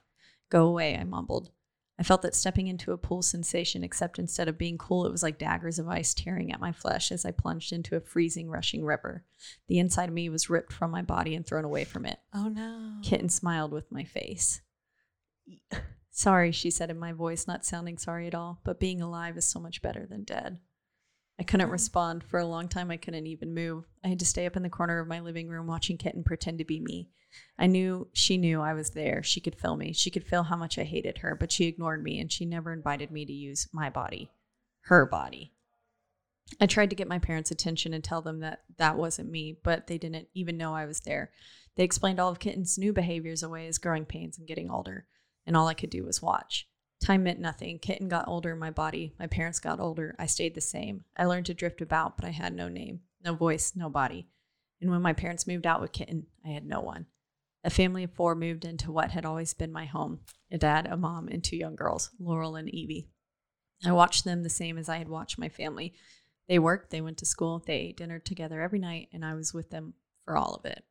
S2: Go away, I mumbled. I felt that stepping into a pool sensation, except instead of being cool, it was like daggers of ice tearing at my flesh as I plunged into a freezing, rushing river. The inside of me was ripped from my body and thrown away from it.
S1: Oh no.
S2: Kitten smiled with my face. Sorry, she said in my voice, not sounding sorry at all, but being alive is so much better than dead. I couldn't mm-hmm. respond. For a long time, I couldn't even move. I had to stay up in the corner of my living room watching Kitten pretend to be me. I knew she knew I was there. She could feel me. She could feel how much I hated her, but she ignored me and she never invited me to use my body, her body. I tried to get my parents' attention and tell them that that wasn't me, but they didn't even know I was there. They explained all of Kitten's new behaviors away as growing pains and getting older, and all I could do was watch. Time meant nothing. Kitten got older my body. My parents got older. I stayed the same. I learned to drift about, but I had no name, no voice, no body. And when my parents moved out with Kitten, I had no one. A family of four moved into what had always been my home a dad, a mom, and two young girls, Laurel and Evie. I watched them the same as I had watched my family. They worked, they went to school, they ate dinner together every night, and I was with them for all of it.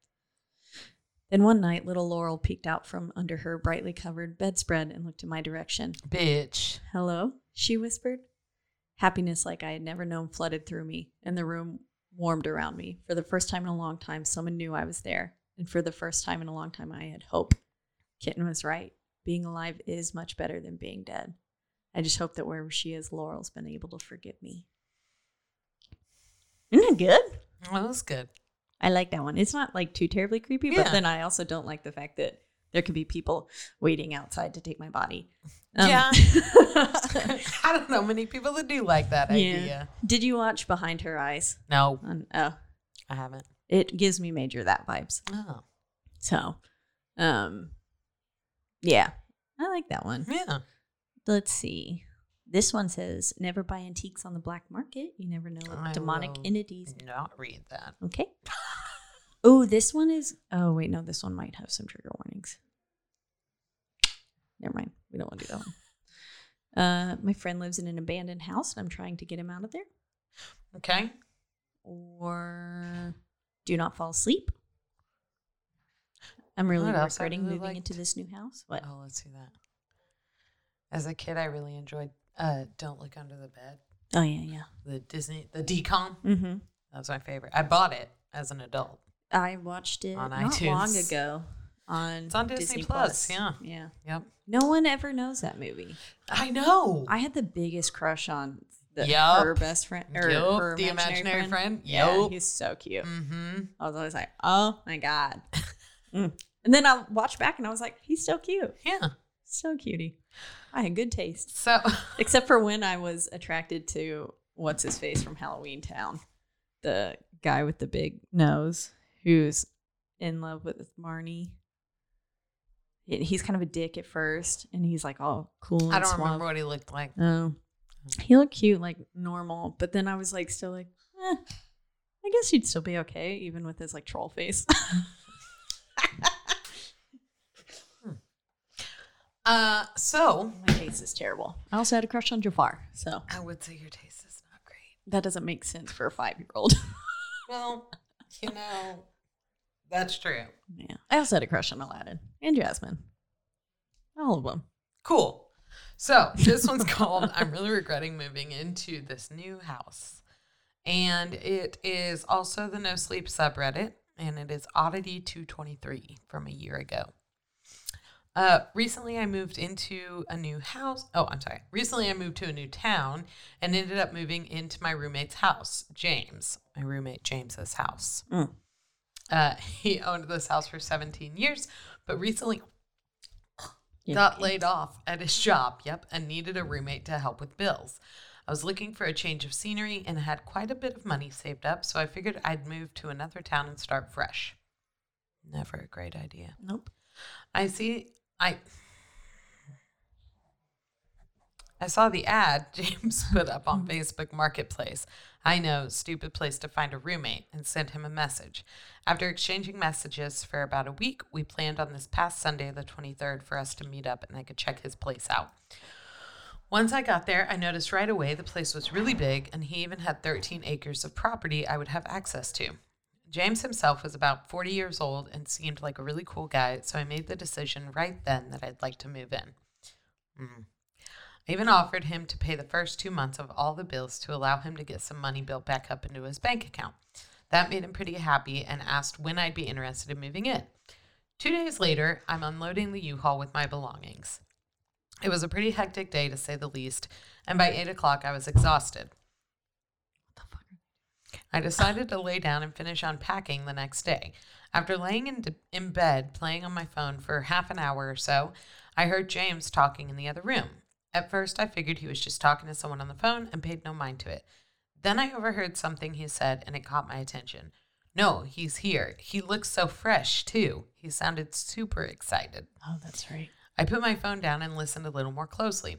S2: Then one night, little Laurel peeked out from under her brightly covered bedspread and looked in my direction.
S1: Bitch.
S2: Hello? she whispered. Happiness like I had never known flooded through me, and the room warmed around me. For the first time in a long time, someone knew I was there. And for the first time in a long time, I had hope. Kitten was right. Being alive is much better than being dead. I just hope that wherever she is, Laurel's been able to forgive me. Isn't that good?
S1: Well, that was good.
S2: I like that one. It's not like too terribly creepy,
S1: Yeah.
S2: but then I also don't like the fact that there could be people waiting outside to take my body. Um,
S1: yeah. [LAUGHS] I don't know many people that do like that
S2: yeah.
S1: idea.
S2: Did you watch Behind Her Eyes?
S1: No,
S2: oh,
S1: I haven't.
S2: it gives me major that vibes.
S1: Oh,
S2: So, um, yeah, I like that one.
S1: yeah.
S2: Let's see. This one says, "Never buy antiques on the black market. You never know what
S1: I
S2: demonic entities."
S1: Not read that.
S2: Okay. [LAUGHS] Oh, this one is. Oh wait, no, this one might have some trigger warnings. Never mind. We don't want to do that one. Uh, my friend lives in an abandoned house, and I'm trying to get him out of there.
S1: Okay.
S2: Or do not fall asleep. I'm really
S1: What else I
S2: regretting
S1: really
S2: moving into this new house. What?
S1: Oh, let's see that. As a kid, I really enjoyed uh, "Don't Look Under the Bed."
S2: Oh yeah, yeah.
S1: The Disney, the DCOM.
S2: Mm-hmm.
S1: That was my favorite. I bought it as an adult.
S2: I watched it
S1: On
S2: not long ago on
S1: It's on Disney Plus, yeah.
S2: yeah.
S1: Yep.
S2: No one ever knows that movie.
S1: I know.
S2: I had the biggest crush on the,
S1: Yup.
S2: her best friend or
S1: Yup,
S2: her
S1: the
S2: imaginary, friend.
S1: friend.
S2: Yeah,
S1: Yup.
S2: he's so cute.
S1: Mm-hmm.
S2: I was always like, oh my god. [LAUGHS] Mm. And then I watched back and I was like, he's still cute.
S1: Yeah.
S2: So cutie. I had good taste.
S1: So [LAUGHS]
S2: Except for when I was attracted to what's his face from Halloweentown, the guy with the big nose who's in love with Marnie. He's kind of a dick at first, and he's like all cool. And
S1: I don't
S2: suave.
S1: remember what he looked like.
S2: Oh, he looked cute, like normal. But then I was like, still like, eh, I guess he'd still be okay, even with his like troll face. [LAUGHS]
S1: Uh, so
S2: My taste is terrible. I also had a crush on Jafar, so
S1: I would say your taste is not great.
S2: that doesn't make sense for a five year old. [LAUGHS]
S1: Well, you know, that's true.
S2: yeah, I also had a crush on Aladdin and Jasmine. All of them.
S1: Cool. So this one's [LAUGHS] called I'm really regretting moving into this new house. And it is also the No Sleep subreddit, and it is Oddity 223 from a year ago. Uh, recently, I moved into a new house. Oh, I'm sorry. Recently, I moved to a new town and ended up moving into my roommate's house, James, my roommate James's house.
S2: Mm.
S1: Uh, [LAUGHS] he owned this house for 17 years, but recently
S2: Yeah.
S1: got laid off at his job, yep, and needed a roommate to help with bills. I was looking for a change of scenery and had quite a bit of money saved up, so I figured I'd move to another town and start fresh. Never a great idea.
S2: Nope.
S1: I see I I saw the ad [LAUGHS] James put up on mm-hmm. Facebook Marketplace. I know, stupid place to find a roommate, and sent him a message. After exchanging messages for about a week, we planned on this past Sunday, the 23rd, for us to meet up and I could check his place out. Once I got there, I noticed right away the place was really big and he even had 13 acres of property I would have access to. James himself was about 40 years old and seemed like a really cool guy, so I made the decision right then that I'd like to move in. Mm. I even offered him to pay the first two months of all the bills to allow him to get some money built back up into his bank account. That made him pretty happy and asked when I'd be interested in moving in. Two days later, I'm unloading the U Haul with my belongings. It was a pretty hectic day to say the least, and by 8 o'clock I was exhausted. I decided to lay down and finish unpacking the next day. After laying in, in bed playing on my phone for half an hour or so, I heard James talking in the other room. At first, I figured he was just talking to someone on the phone and paid no mind to it. Then I overheard something he said and it caught my attention. No, he's here. He looks so fresh, too. He sounded super excited.
S2: Oh, that's right.
S1: I put my phone down and listened a little more closely.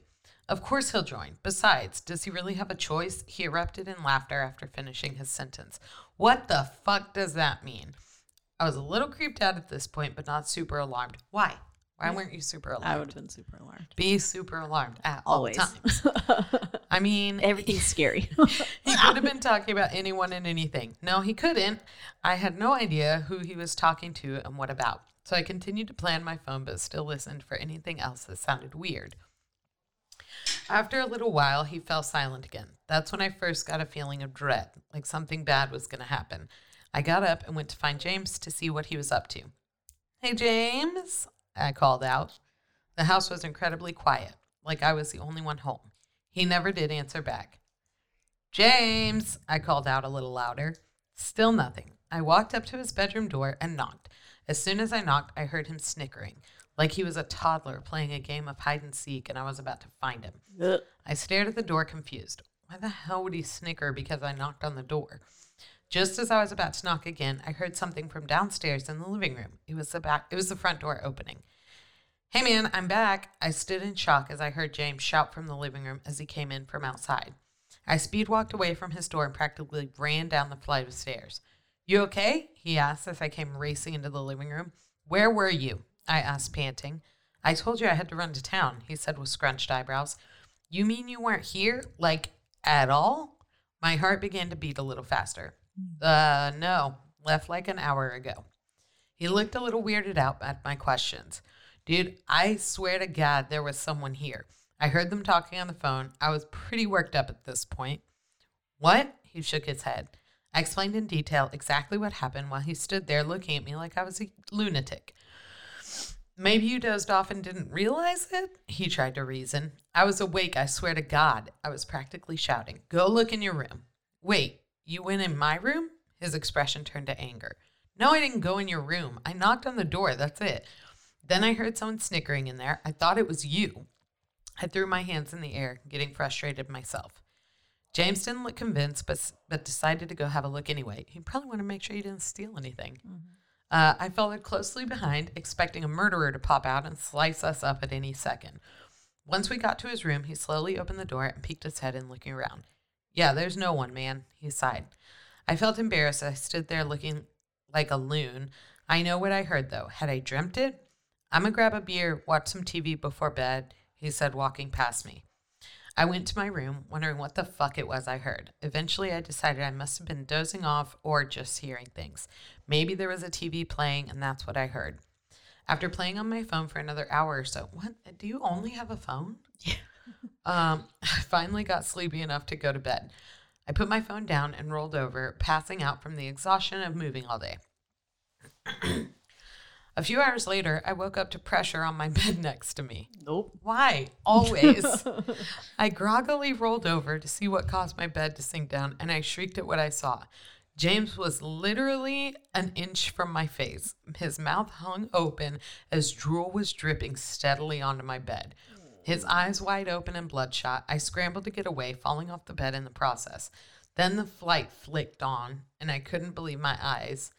S1: Of course he'll join. Besides, does he really have a choice? He erupted in laughter after finishing his sentence. What the fuck does that mean? I was a little creeped out at this point, but not super alarmed. Why? Why weren't you super alarmed?
S2: I would have been super alarmed.
S1: Be super alarmed at
S2: Always.
S1: all times. [LAUGHS] I mean,
S2: Everything's scary. [LAUGHS]
S1: he could have been talking about anyone and anything. No, he couldn't. I had no idea who he was talking to and what about. So I continued to play on my phone, but still listened for anything else that sounded weird. After a little while, he fell silent again. That's when I first got a feeling of dread, like something bad was going to happen. I got up and went to find James to see what he was up to. Hey, James, I called out. The house was incredibly quiet, like I was the only one home. He never did answer back. James, I called out a little louder. Still nothing. I walked up to his bedroom door and knocked. As soon as I knocked, I heard him snickering, like he was a toddler playing a game of hide and seek and I was about to find him.
S2: Ugh.
S1: I stared at the door confused. Why the hell would he snicker because I knocked on the door? Just as I was about to knock again, I heard something from downstairs in the living room. It was the back it was the front door opening. Hey man, I'm back. I stood in shock as I heard James shout from the living room as he came in from outside. I speed walked away from his door and practically ran down the flight of stairs. You okay? he asked as I came racing into the living room. Where were you? I asked, panting. I told you I had to run to town, he said with scrunched eyebrows. You mean you weren't here? Like, at all? My heart began to beat a little faster. Uh, no, left like an hour ago. He looked a little weirded out at my questions. Dude, I swear to God there was someone here. I heard them talking on the phone. I was pretty worked up at this point. What? He shook his head. I explained in detail exactly what happened while he stood there looking at me like I was a lunatic. Maybe you dozed off and didn't realize it? He tried to reason. I was awake, I swear to God. I was practically shouting, Go look in your room. Wait, you went in my room? His expression turned to anger. No, I didn't go in your room. I knocked on the door, that's it. Then I heard someone snickering in there. I thought it was you. I threw my hands in the air, getting frustrated myself. James didn't look convinced, but but decided to go have a look anyway. He probably wanted to make sure he didn't steal anything. Mm-hmm. Uh, I followed closely behind, expecting a murderer to pop out and slice us up at any second. Once we got to his room, he slowly opened the door and peeked his head in, looking around. Yeah, there's no one, man. He sighed. I felt embarrassed. I stood there looking like a loon. I know what I heard, though. Had I dreamt it? I'm gonna grab a beer, watch some TV before bed, he said, walking past me. I went to my room, wondering what the fuck it was I heard. Eventually, I decided I must have been dozing off or just hearing things. Maybe there was a TV playing, and that's what I heard. After playing on my phone for another hour or so, what? Do you only have a phone? Yeah. [LAUGHS] um, I finally got sleepy enough to go to bed. I put my phone down and rolled over, passing out from the exhaustion of moving all day. [CLEARS THROAT] A few hours later, I woke up to pressure on my [LAUGHS] bed next to me.
S2: Nope.
S1: Why? Always. [LAUGHS] I groggily rolled over to see what caused my bed to sink down, and I shrieked at what I saw. James was literally an inch from my face. His mouth hung open as drool was dripping steadily onto my bed. His eyes wide open and bloodshot. I scrambled to get away, falling off the bed in the process. Then the flight flicked on, and I couldn't believe my eyes.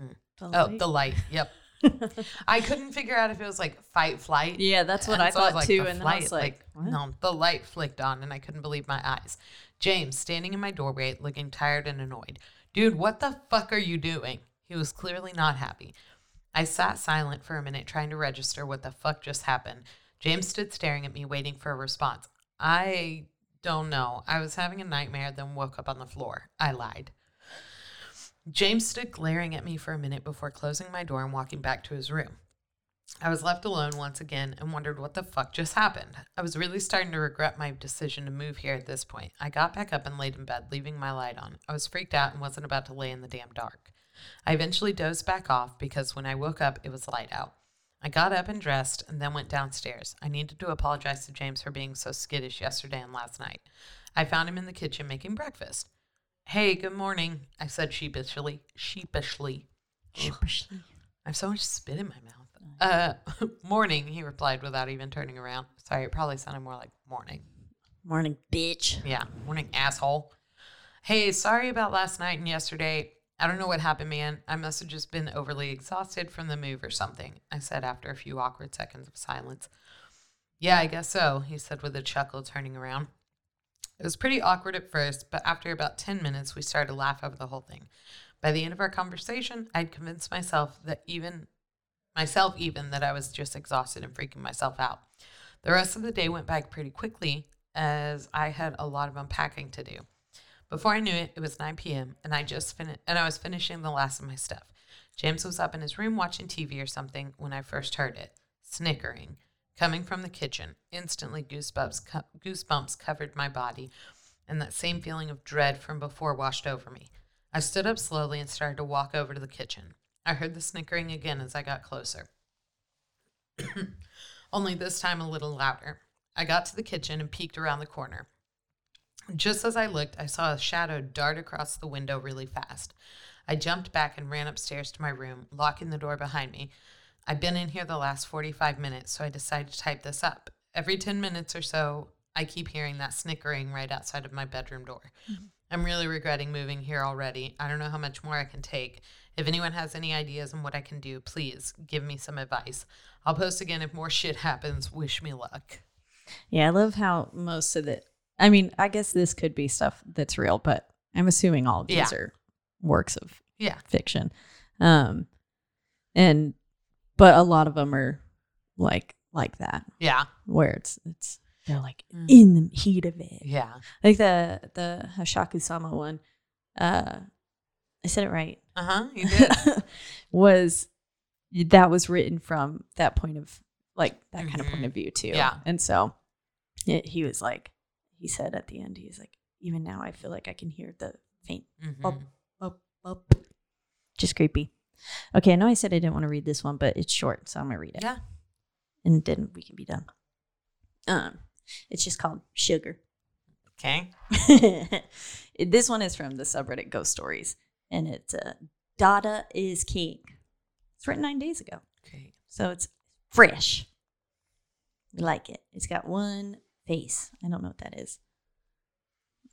S1: Hmm.
S2: The
S1: Oh,
S2: light?
S1: the light. Yep. [LAUGHS] I couldn't figure out if it was like fight flight.
S2: Yeah, that's what I
S1: so
S2: thought too,
S1: the
S2: and then I was like, what?
S1: no, the light flicked on, and I couldn't believe my eyes. James standing in my doorway, looking tired and annoyed. Dude, what the fuck are you doing? He was clearly not happy. I sat silent for a minute, trying to register what the fuck just happened. James stood staring at me, waiting for a response. I don't know. I was having a nightmare, then woke up on the floor. I lied. James stood glaring at me for a minute before closing my door and walking back to his room. I was left alone once again and wondered what the fuck just happened. I was really starting to regret my decision to move here at this point. I got back up and laid in bed, leaving my light on. I was freaked out and wasn't about to lay in the damn dark. I eventually dozed back off because when I woke up, it was light out. I got up and dressed and then went downstairs. I needed to apologize to James for being so skittish yesterday and last night. I found him in the kitchen making breakfast. Hey, good morning, I said sheepishly. Sheepishly. Sheepishly. I have so much spit in my mouth. Uh, [LAUGHS] morning, he replied without even turning around. Sorry, it probably sounded more like morning.
S2: Morning, bitch.
S1: Yeah, morning, asshole. Hey, sorry about last night and yesterday. I don't know what happened, man. I must have just been overly exhausted from the move or something, I said after a few awkward seconds of silence. Yeah, I guess so, he said with a chuckle, turning around. It was pretty awkward at first, but after about 10 minutes, we started to laugh over the whole thing. By the end of our conversation, I'd convinced myself that even myself even that I was just exhausted and freaking myself out. The rest of the day went by pretty quickly as I had a lot of unpacking to do. Before I knew it, it was 9 p.m. and I just finished and I was finishing the last of my stuff. James was up in his room watching TV or something when I first heard it, snickering, coming from the kitchen. Instantly, goosebumps co- goosebumps covered my body, and that same feeling of dread from before washed over me. I stood up slowly and started to walk over to the kitchen. I heard the snickering again as I got closer. [COUGHS] Only this time a little louder. I got to the kitchen and peeked around the corner. Just as I looked, I saw a shadow dart across the window really fast. I jumped back and ran upstairs to my room, locking the door behind me. I've been in here the last 45 minutes, so I decided to type this up. Every 10 minutes or so, I keep hearing that snickering right outside of my bedroom door. I'm really regretting moving here already. I don't know how much more I can take. If anyone has any ideas on what I can do, please give me some advice. I'll post again if more [LAUGHS] shit happens. Wish me luck.
S2: Yeah, I love how most of the I mean, I guess this could be stuff that's real, but I'm assuming all of these
S1: Yeah.
S2: are works of
S1: Yeah.
S2: fiction. Um, and but a lot of them are like like that,
S1: Yeah.
S2: where it's it's They're like
S1: Mm.
S2: in the heat of it.
S1: Yeah.
S2: Like the the Hasshaku Sama one. Uh I said it right.
S1: Uh huh. You [LAUGHS] did.
S2: was that was written from that point of like that kind of point
S1: Mhm.
S2: of view too.
S1: Yeah.
S2: And so it, he was like he said at the end, he's like, even now I feel like I can hear the faint
S1: Mhm.
S2: bump. Just creepy. Okay, I know I said I didn't want to read this one, but it's short, so I'm gonna read it.
S1: Yeah.
S2: And then we can be done. Um, it's just called Sugar.
S1: Okay. [LAUGHS]
S2: this one is from the subreddit Ghost Stories, and it's uh, Dada is King. It's written nine days ago,
S1: Okay.
S2: so it's fresh. I like it. It's got one face. I don't know what that is.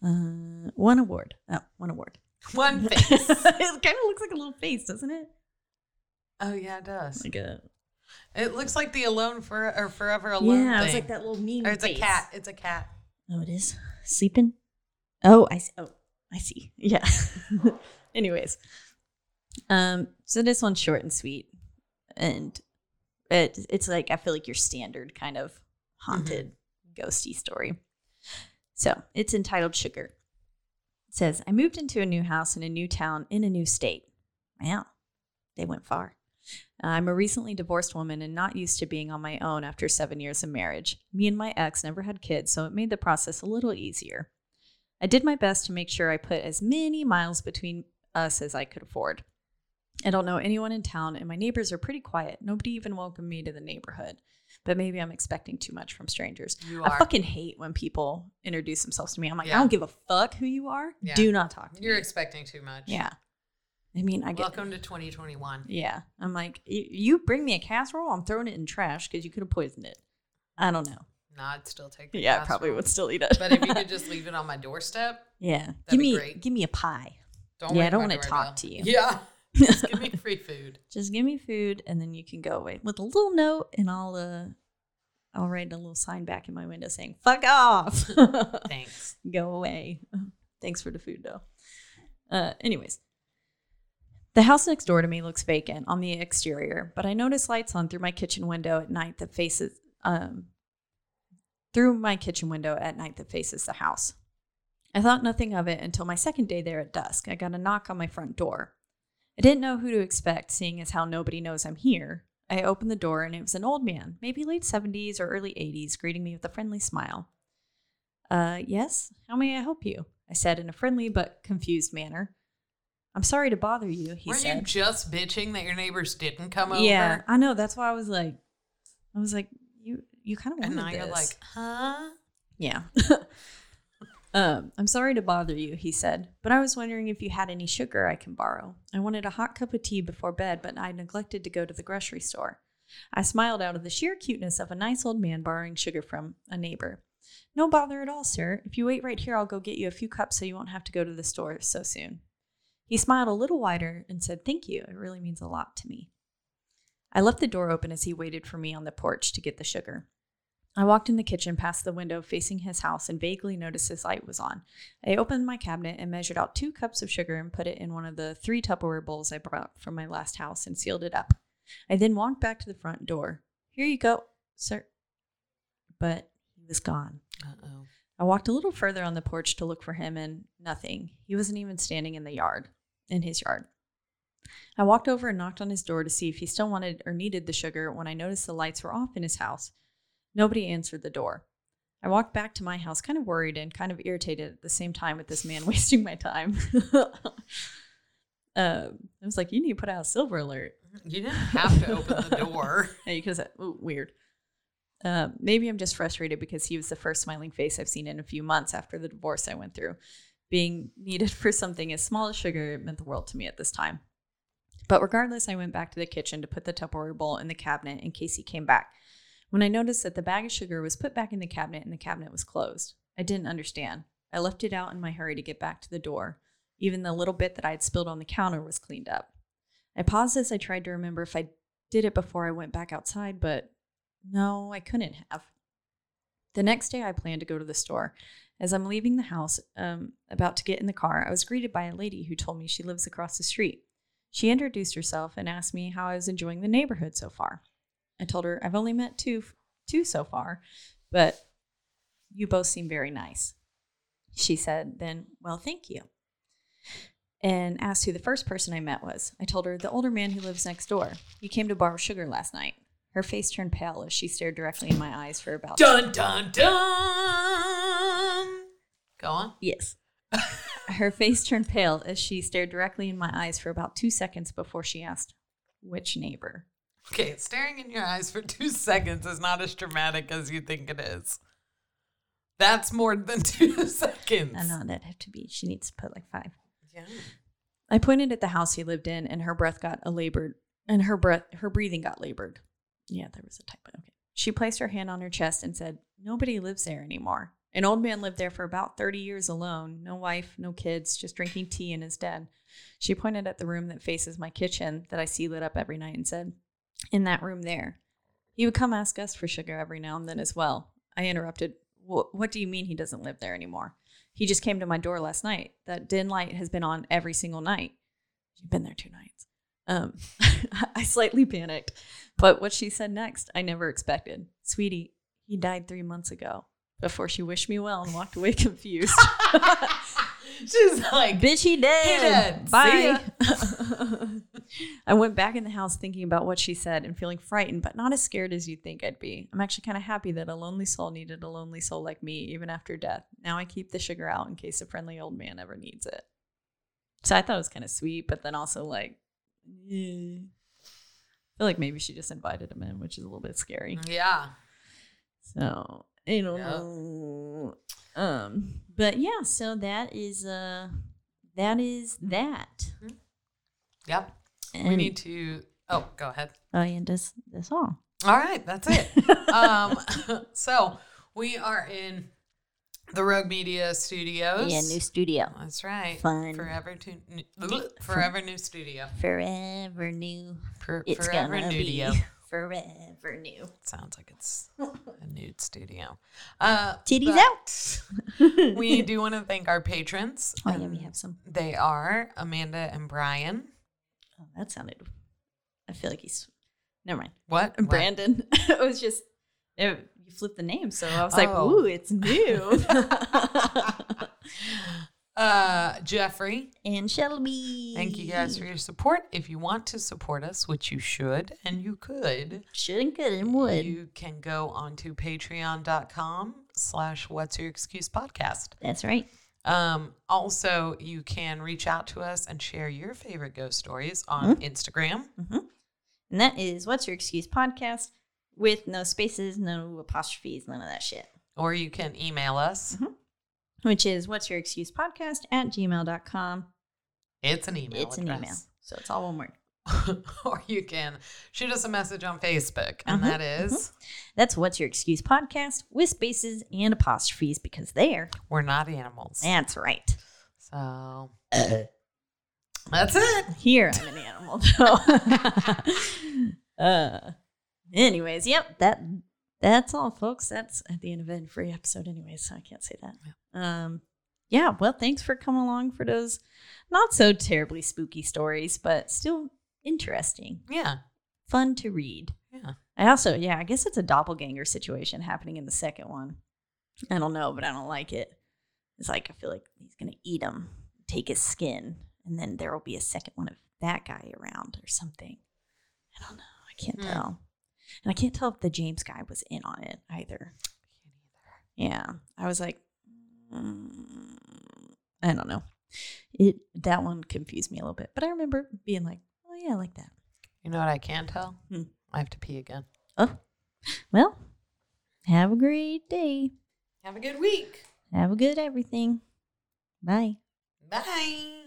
S2: Uh, one award. Oh, one award.
S1: One face. [LAUGHS]
S2: it kind of looks like a little face, doesn't it?
S1: oh yeah, it does.
S2: Like a
S1: It looks like the alone for or forever alone.
S2: yeah. It's like that little mean.
S1: Or it's a cat. It's a cat.
S2: Oh, it is sleeping. Oh, I see. Oh, I see. [LAUGHS] Yeah. [LAUGHS] Anyways, um, so this one's short and sweet, and it it's like I feel like your standard kind of haunted ghosty story. So it's entitled Sugar. Says, I moved into a new house in a new town in a new state. Wow, they went far. Uh, I'm a recently divorced woman and not used to being on my own after seven years of marriage. Me and my ex never had kids, so it made the process a little easier. I did my best to make sure I put as many miles between us as I could afford. I don't know anyone in town, and my neighbors are pretty quiet. Nobody even welcomed me to the neighborhood. But maybe I'm expecting too much from strangers.
S1: You
S2: I fucking hate when people introduce themselves to me. I'm like, I don't give a fuck who you are.
S1: Yeah.
S2: Do not talk to me.
S1: You're expecting too much.
S2: yeah. I mean, I get.
S1: Welcome to 2021.
S2: Yeah. I'm like, you bring me a casserole, I'm throwing it in trash because you could have poisoned it. I don't know.
S1: No, I'd still take. The
S2: Yeah, I probably would still eat it.
S1: But if you could just leave it on my doorstep, [LAUGHS]
S2: yeah,
S1: That'd
S2: give
S1: be
S2: me
S1: great.
S2: give me a pie.
S1: don't
S2: Yeah, I don't wanna talk
S1: doorbell.
S2: to you.
S1: Yeah, just [LAUGHS] give me free food.
S2: Just give me food, and then you can go away with a little note, and I'll uh, I'll write a little sign back in my window saying "fuck off." [LAUGHS]
S1: Thanks.
S2: go away. Thanks for the food though. Uh, anyways, the house next door to me looks vacant on the exterior, but I notice lights on through my kitchen window at night that faces um through my kitchen window at night that faces the house. I thought nothing of it until my second day there at dusk. I got a knock on my front door. I didn't know who to expect, seeing as how nobody knows I'm here. I opened the door and it was an old man, maybe late 70s or early 80s, greeting me with a friendly smile. Uh, yes, how may I help you? I said in a friendly but confused manner. I'm sorry to bother you, he
S1: Weren't
S2: said.
S1: you just bitching that your neighbors didn't come over?
S2: yeah, I know. That's why I was like, I was like, you, you kind of
S1: And
S2: wanted
S1: now you're like, huh?
S2: Yeah. [LAUGHS] um, I'm sorry to bother you, he said, but I was wondering if you had any sugar I can borrow. I wanted a hot cup of tea before bed, but I neglected to go to the grocery store. I smiled out of the sheer cuteness of a nice old man borrowing sugar from a neighbor. No bother at all, sir. If you wait right here, I'll go get you a few cups so you won't have to go to the store so soon. He smiled a little wider and said, Thank you. It really means a lot to me. I left the door open as he waited for me on the porch to get the sugar. I walked in the kitchen past the window facing his house and vaguely noticed his light was on. I opened my cabinet and measured out two cups of sugar and put it in one of the three Tupperware bowls I brought from my last house and sealed it up. I then walked back to the front door. Here you go, sir. But he was gone.
S1: Uh oh.
S2: I walked a little further on the porch to look for him and nothing. He wasn't even standing in the yard, in his yard. I walked over and knocked on his door to see if he still wanted or needed the sugar when I noticed the lights were off in his house. Nobody answered the door. I walked back to my house, kind of worried and kind of irritated at the same time with this man [LAUGHS] wasting my time. [LAUGHS] um, I was like, "You need to put out a silver alert."
S1: You didn't have to open the door. [LAUGHS]
S2: Yeah, because ooh, weird. Uh, maybe I'm just frustrated because he was the first smiling face I've seen in a few months after the divorce I went through. Being needed for something as small as sugar meant the world to me at this time. But regardless, I went back to the kitchen to put the Tupperware bowl in the cabinet in case he came back. When I noticed that the bag of sugar was put back in the cabinet and the cabinet was closed, I didn't understand. I left it out in my hurry to get back to the door. Even the little bit that I had spilled on the counter was cleaned up. I paused as I tried to remember if I did it before I went back outside, but no, I couldn't have. The next day, I planned to go to the store. As I'm leaving the house, um, about to get in the car, I was greeted by a lady who told me she lives across the street. She introduced herself and asked me how I was enjoying the neighborhood so far. I told her I've only met two, two so far, but You both seem very nice. She said, Then, well, thank you. And asked who the first person I met was. I told her, The older man who lives next door. He came to borrow sugar last night. Her face turned pale as she stared directly in my eyes for about
S1: Dun dun dun. Go on.
S2: Yes. [LAUGHS] Her face turned pale as she stared directly in my eyes for about two seconds before she asked, Which neighbor?
S1: Okay, staring in your eyes for two seconds is not as dramatic as you think it is. That's more than [LAUGHS] two seconds.
S2: I know that'd have to be. She needs to put like five.
S1: Yeah.
S2: I pointed at the house he lived in, and her breath got a labored, and her breath, her breathing got labored. Yeah, there was a typo. Okay. She placed her hand on her chest and said, "Nobody lives there anymore. An old man lived there for about thirty years alone. No wife, no kids, just drinking tea in his den." She pointed at the room that faces my kitchen that I see lit up every night and said, "In that room there." He would come ask us for sugar every now and then as well. I interrupted, What do you mean he doesn't live there anymore? He just came to my door last night. That din light has been on every single night. She's been there two nights. Um, [LAUGHS] I slightly panicked, but what she said next, I never expected. Sweetie, he died three months ago. Before she wished me well and walked away [LAUGHS] confused. [LAUGHS] [LAUGHS]
S1: She's like,
S2: Bitch, he dead.
S1: He dead.
S2: Bye. [LAUGHS] I went back in the house thinking about what she said and feeling frightened, but not as scared as you'd think I'd be. I'm actually kind of happy that a lonely soul needed a lonely soul like me, even after death. Now I keep the sugar out in case a friendly old man ever needs it. So I thought it was kind of sweet, but then also like, eh. I feel like maybe she just invited him in, which is a little bit scary.
S1: Yeah.
S2: So I don't know. Um, but yeah, so that is uh, that is that.
S1: Yep. we
S2: And-
S1: need to. Oh, go ahead.
S2: Oh, yeah, that's that's all.
S1: All right, that's it. [LAUGHS] um, [LAUGHS] so we are in the Rogue Media Studios.
S2: Yeah, new studio.
S1: That's right.
S2: Fun.
S1: Forever to new, forever new studio.
S2: Forever new. It's
S1: forever
S2: gonna
S1: nudio. [LAUGHS]
S2: forever new.
S1: Sounds like it's a [LAUGHS] nude studio. Uh,
S2: Titties out. [LAUGHS]
S1: we do want to thank our patrons.
S2: Oh, yeah, we
S1: Um,
S2: have some.
S1: They are Amanda and Brian.
S2: Oh, that sounded. I feel like he's. Never mind.
S1: What?
S2: Brandon. [LAUGHS] it was just. It, you flipped the name, so I was like,
S1: Oh.
S2: "Ooh, it's new."
S1: Uh, Jeffrey.
S2: and Shelby.
S1: Thank you guys for your support. If you want to support us, which you should and you could,
S2: should and could and would.
S1: you can go onto patreon.com slash what's your excuse podcast.
S2: That's right.
S1: Um, also, you can reach out to us and share your favorite ghost stories on Instagram.
S2: And that is What's Your Excuse podcast with no spaces, no apostrophes, none of that shit.
S1: Or you can email us.
S2: Which is What's Your Excuse podcast at gmail.com.
S1: It's an email.
S2: It's an email. So it's all one word. [LAUGHS]
S1: or you can shoot us a message on Facebook, and
S2: Uh-huh,
S1: that is
S2: That's What's Your Excuse podcast with spaces and apostrophes because there.
S1: We're Not Animals.
S2: That's right.
S1: So [CLEARS THROAT] that's it.
S2: Here I'm an animal though. [LAUGHS] uh anyways, yep, that that's all folks. That's at the end of free episode anyways, so I can't say that. Um yeah, well thanks for coming along for those not so terribly spooky stories, but still interesting.
S1: Yeah.
S2: Fun to read.
S1: Yeah.
S2: I also, yeah, I guess it's a doppelganger situation happening in the second one. I don't know, but I don't like it. It's like I feel like he's gonna eat him, take his skin, and then there will be a second one of that guy around or something. I don't know. I can't
S1: Hmm.
S2: tell, and I can't tell if the James guy was in on it either. Yeah, I was like, mm, I don't know. It that one confused me a little bit, but I remember being like, oh yeah, I like that.
S1: You know what I can tell?
S2: Hmm.
S1: I have to pee again.
S2: Oh, well, have a great day.
S1: Have a good week.
S2: Have a good everything. Bye.
S1: Bye.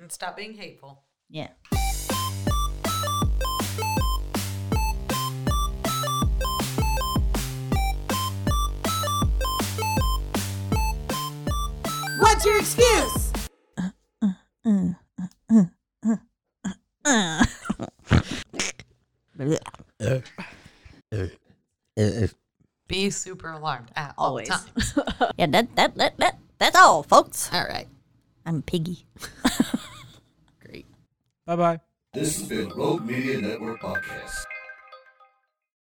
S1: And stop being hateful.
S2: Yeah.
S3: What's your excuse?
S1: Be super alarmed at all
S2: Always.
S1: times. [LAUGHS]
S2: yeah, that, that, that, that, that's all, folks.
S1: All right.
S2: I'm Piggy. [LAUGHS]
S1: Great.
S8: Bye bye.
S9: This has been Rogue Media Network Podcast.